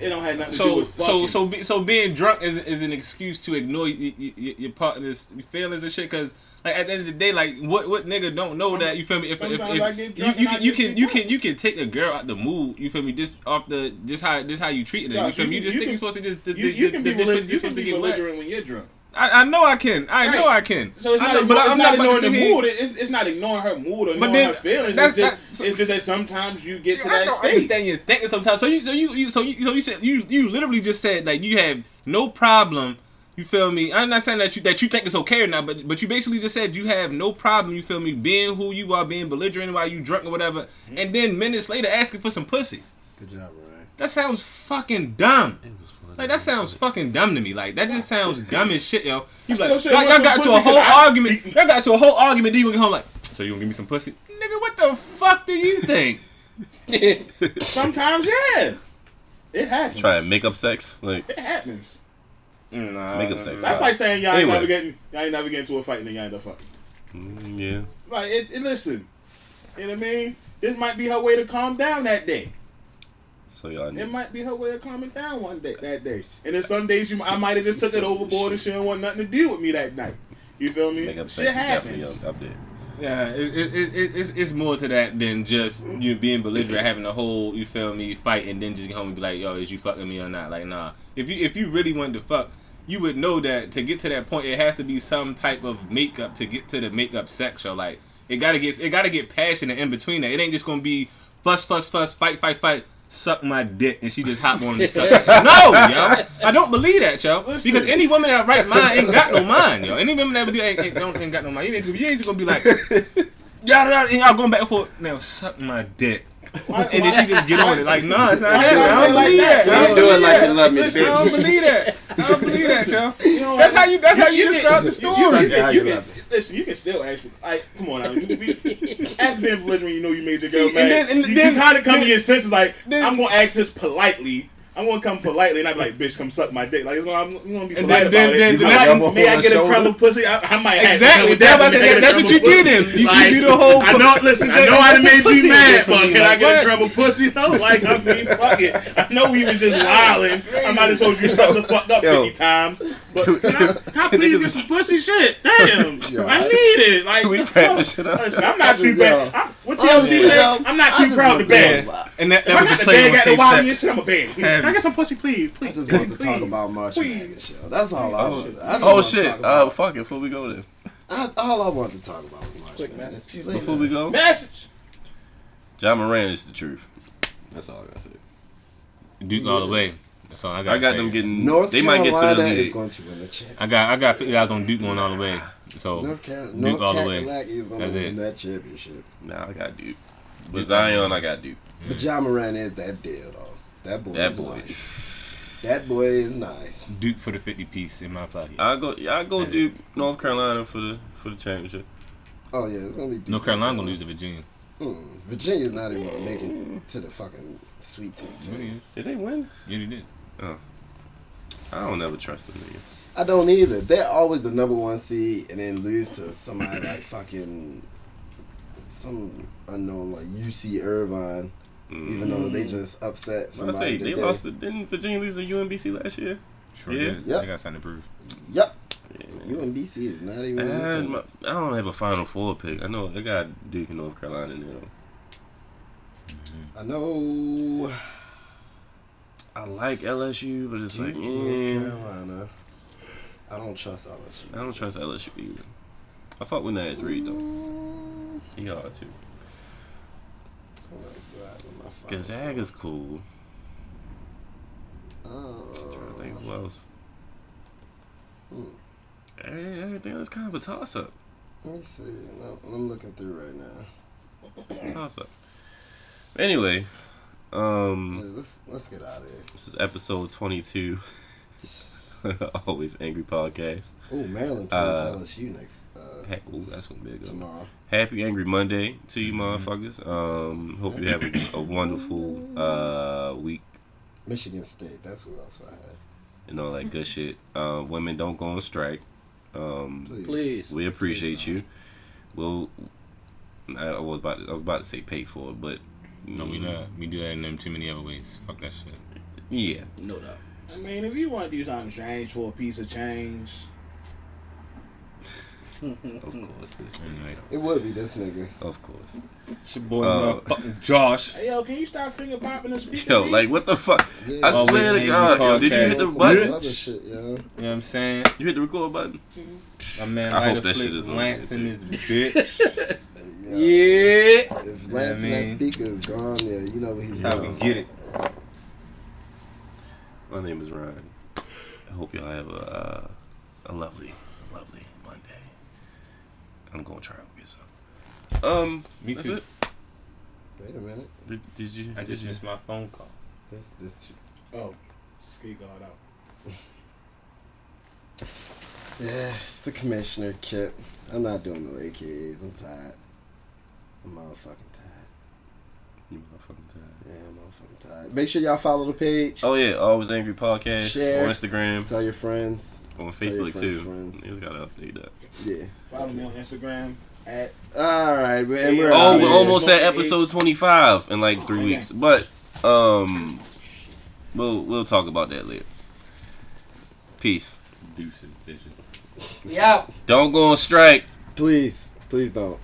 It don't have nothing to do so with fucking. so so be, so being drunk is is an excuse to ignore y- y- y- your partner's feelings and shit. Because like at the end of the day, like what what nigga don't know Some- that you feel me? If, if, if, you, you can you can you drunk. can you can take a girl out the mood. You feel me? Just off the just how just how you treat it. You feel me? you just think you you're supposed to just you, the, you the, can be difference belligerent. you're You can supposed to be get belligerent when you're drunk. I, I know I can. I Right. know I can. So it's not, know, igno- but it's I'm not about to ignoring sit the mood. It's, it's not ignoring her mood or But ignoring then her feelings. that's- It's just, that's- it's just that sometimes you get to I that don't state. understand your thinking sometimes. So you, so you, you, so you, so you said you, you literally just said like you have no problem. You feel me? I'm not saying that you that you think it's okay or not, but but you basically just said you have no problem. You feel me? Being who you are, being belligerent while you drunk or whatever, Mm-hmm. and then minutes later asking for some pussy. Good job, Ryan. That sounds fucking dumb. It was funny. Like that sounds fucking dumb to me. Like that just sounds dumb as shit, yo. You still like say y'all, y'all got to a pussy 'cause whole I- argument. Y'all got to a whole argument. Then you get home like, so you gonna give me some pussy, nigga? What the fuck do you think? Sometimes, yeah, it happens. Try and make up sex. Like It happens. Nah, Make up sex. That's like saying y'all ain't never getting, y'all ain't never getting to a fight and then y'all end up fucking. mm, yeah. Like, it, it, listen, you know what I mean? This might be her way to calm down that day. So y'all It might be her way of calming down one day that day. And then some days you, I might have just took it overboard and she didn't want nothing to do with me that night. You feel me? make up Shit sex. is happens. up there. Yeah, it, it, it, it, it's, it's more to that than just you being belligerent, having a whole you feel me fight, and then just get home and be like, "Yo, is you fucking me or not?" Like, nah. If you if you really wanted to fuck, you would know that to get to that point, it has to be some type of makeup to get to the makeup sex. Or like, it gotta get it gotta get passionate in between that. It ain't just gonna be fuss, fuss, fuss, fight, fight, fight. Suck my dick, and she just hop on and suck. it. No, yo, I don't believe that, yo. Listen. Because any woman that right mind ain't got no mind, yo. Any woman that would do ain't, ain't, don't, ain't got no mind. You ain't, you ain't gonna be like, yada yada, and y'all going back and forth. Now suck my dick, and then she just get on it. Like, nah, it's not happening. I don't like believe that? that. I You don't do it like you love me, Listen, I don't believe that. I don't believe that, yo. You know, That's how you. That's how you can- describe the you- story. You, you, Yeah, can, you you can, love listen, you can still ask me. Like, come on, now. You, we, after being belligerent, you know you made your See, girl and mad. then- and you, then- kind of come then- to your senses. Like, then- I'm gonna ask this politely. I'm gonna come politely, and I be like, "Bitch, come suck my dick." Like, it's gonna, I'm, I'm gonna be And polite then- about then- it. then- then might- I- may I get a shoulder. crumb of pussy? I, I might ask Exactly. with That's that, what I may I said. get a That's what you of pussy? did. You- you Like, do the whole- I know. Not listen, I That's know I done some made you mad, for but me. can I Like, get a what? crumb of pussy? No, like I mean, fuck it. I know we was just wilding. I might have told you something fucked up fifty times, but can I, can I please get some pussy shit? Damn, Yo. I need it. Like We the wrap fuck? shit up. Listen, I'm not too bad. I'm, what I'm TLC just- said? I'm not too proud to want And that, If that I got the the bag on at the safe wild and shit, I'm a beg. Can I get some pussy, please? Please, I just please, want to talk please. about March Please. Madness. That's all I was. I just Oh want to shit! talk Uh, fuck it. Before we go there, I, all I wanted to talk about was March Quick message. Too late before we go, Message. Ja Morant is the truth. That's all I gotta say. Duke all the way. That's all I got. I got them getting. North they might get to the Carolina is lead. going to win the championship. I got I got fifty dollars on Duke going all the way. So North Carolina, Duke North all the way. Carolina is going That's to it. win that championship. Nah, I got Duke. With Duke. Zion, I got Duke. But Ja Morant is that deal, though. That boy. That is boy. Nice. That boy is nice. Duke for the fifty piece in my pocket. I go. I go That's Duke, North Carolina for the for the championship. Oh yeah, it's gonna be. Duke North Carolina gonna lose to Virginia. Hmm. Virginia's not even gonna it to the fucking Sweet Sixteen. Did they win? you did. I don't ever trust them niggas. I don't either. They're always the number one seed and then lose to somebody like fucking some unknown like UC Irvine, Mm. even though they just upset I say they today. lost. To, didn't Virginia lose to UMBC last year? Sure Yeah. did. Yep. They got something to prove. Yep. Yeah, man. UMBC is not even. And my, I don't have a Final Four pick. I know they got Duke and North Carolina in there. though. I know. I like LSU, but it's like, Duke, North yeah, Carolina. I don't trust LSU. I don't trust LSU either. I fuck with Naz Reid though. He hard too. Hold on, so I have my phone. Gonzaga's cool. Oh. trying to think who else. Eh, Everything else kind of a toss up. Let me see. I'm looking through right now. Toss up. Anyway, um, Yeah, let's let's get out of here. this is episode 22. Always Angry Podcast. Oh, Maryland plays Uh, LSU next uh, Hey, ooh, that's gonna be a good one. Happy Angry Monday to you, motherfuckers. Um, hope you have a, a wonderful uh week Michigan State. That's who else I had. and all that good shit. Uh, women don't go on strike. Um, Please. Please. we appreciate you. We'll. I I was about to, I was about to say pay for it, but No, we not. We do that in them too many other ways. Fuck that shit. Yeah, No doubt. I mean, if you want to do something strange for a piece of change, of course. This, Anyway, It would be this nigga. of course. it's your boy, Uh, Josh. hey yo, can you start finger popping the speaker? Yo, B? like what the fuck? Yeah. I Always swear to God, yo, did you hit the button? Shit, yo. You know what I'm saying? You hit the record button? My man, I hope Lighter that shit Flick is on Lance there, in too. this bitch. Yeah. Yeah. If Yeah, Lance I and that speaker is gone, yeah, you know what he's That's how we get it. My name is Ryan. I hope y'all have a uh, a lovely, lovely Monday. I'm gonna try to get some. Um, Me that's too. it. Wait a minute. Did, did you? I did just you- missed my phone call. This this too. Oh, ski guard out. Yeah, it's the commissioner kit. I'm not doing no AKAs. I'm tired. I'm motherfucking tired. You motherfucking tired. Yeah, I'm motherfucking tired. Make sure y'all follow the page. Oh yeah, always angry podcast Share. on Instagram, Tell your friends. on Tell your Facebook friends, too. friends. You gotta update that. Yeah. Follow me on Instagram at All right, man. Yeah, We're. Oh, we're almost at episode 25 in like three Okay. weeks, but um, we'll we'll talk about that later. Peace. Deuces, bitches. We out. Don't go on strike. Please, please don't.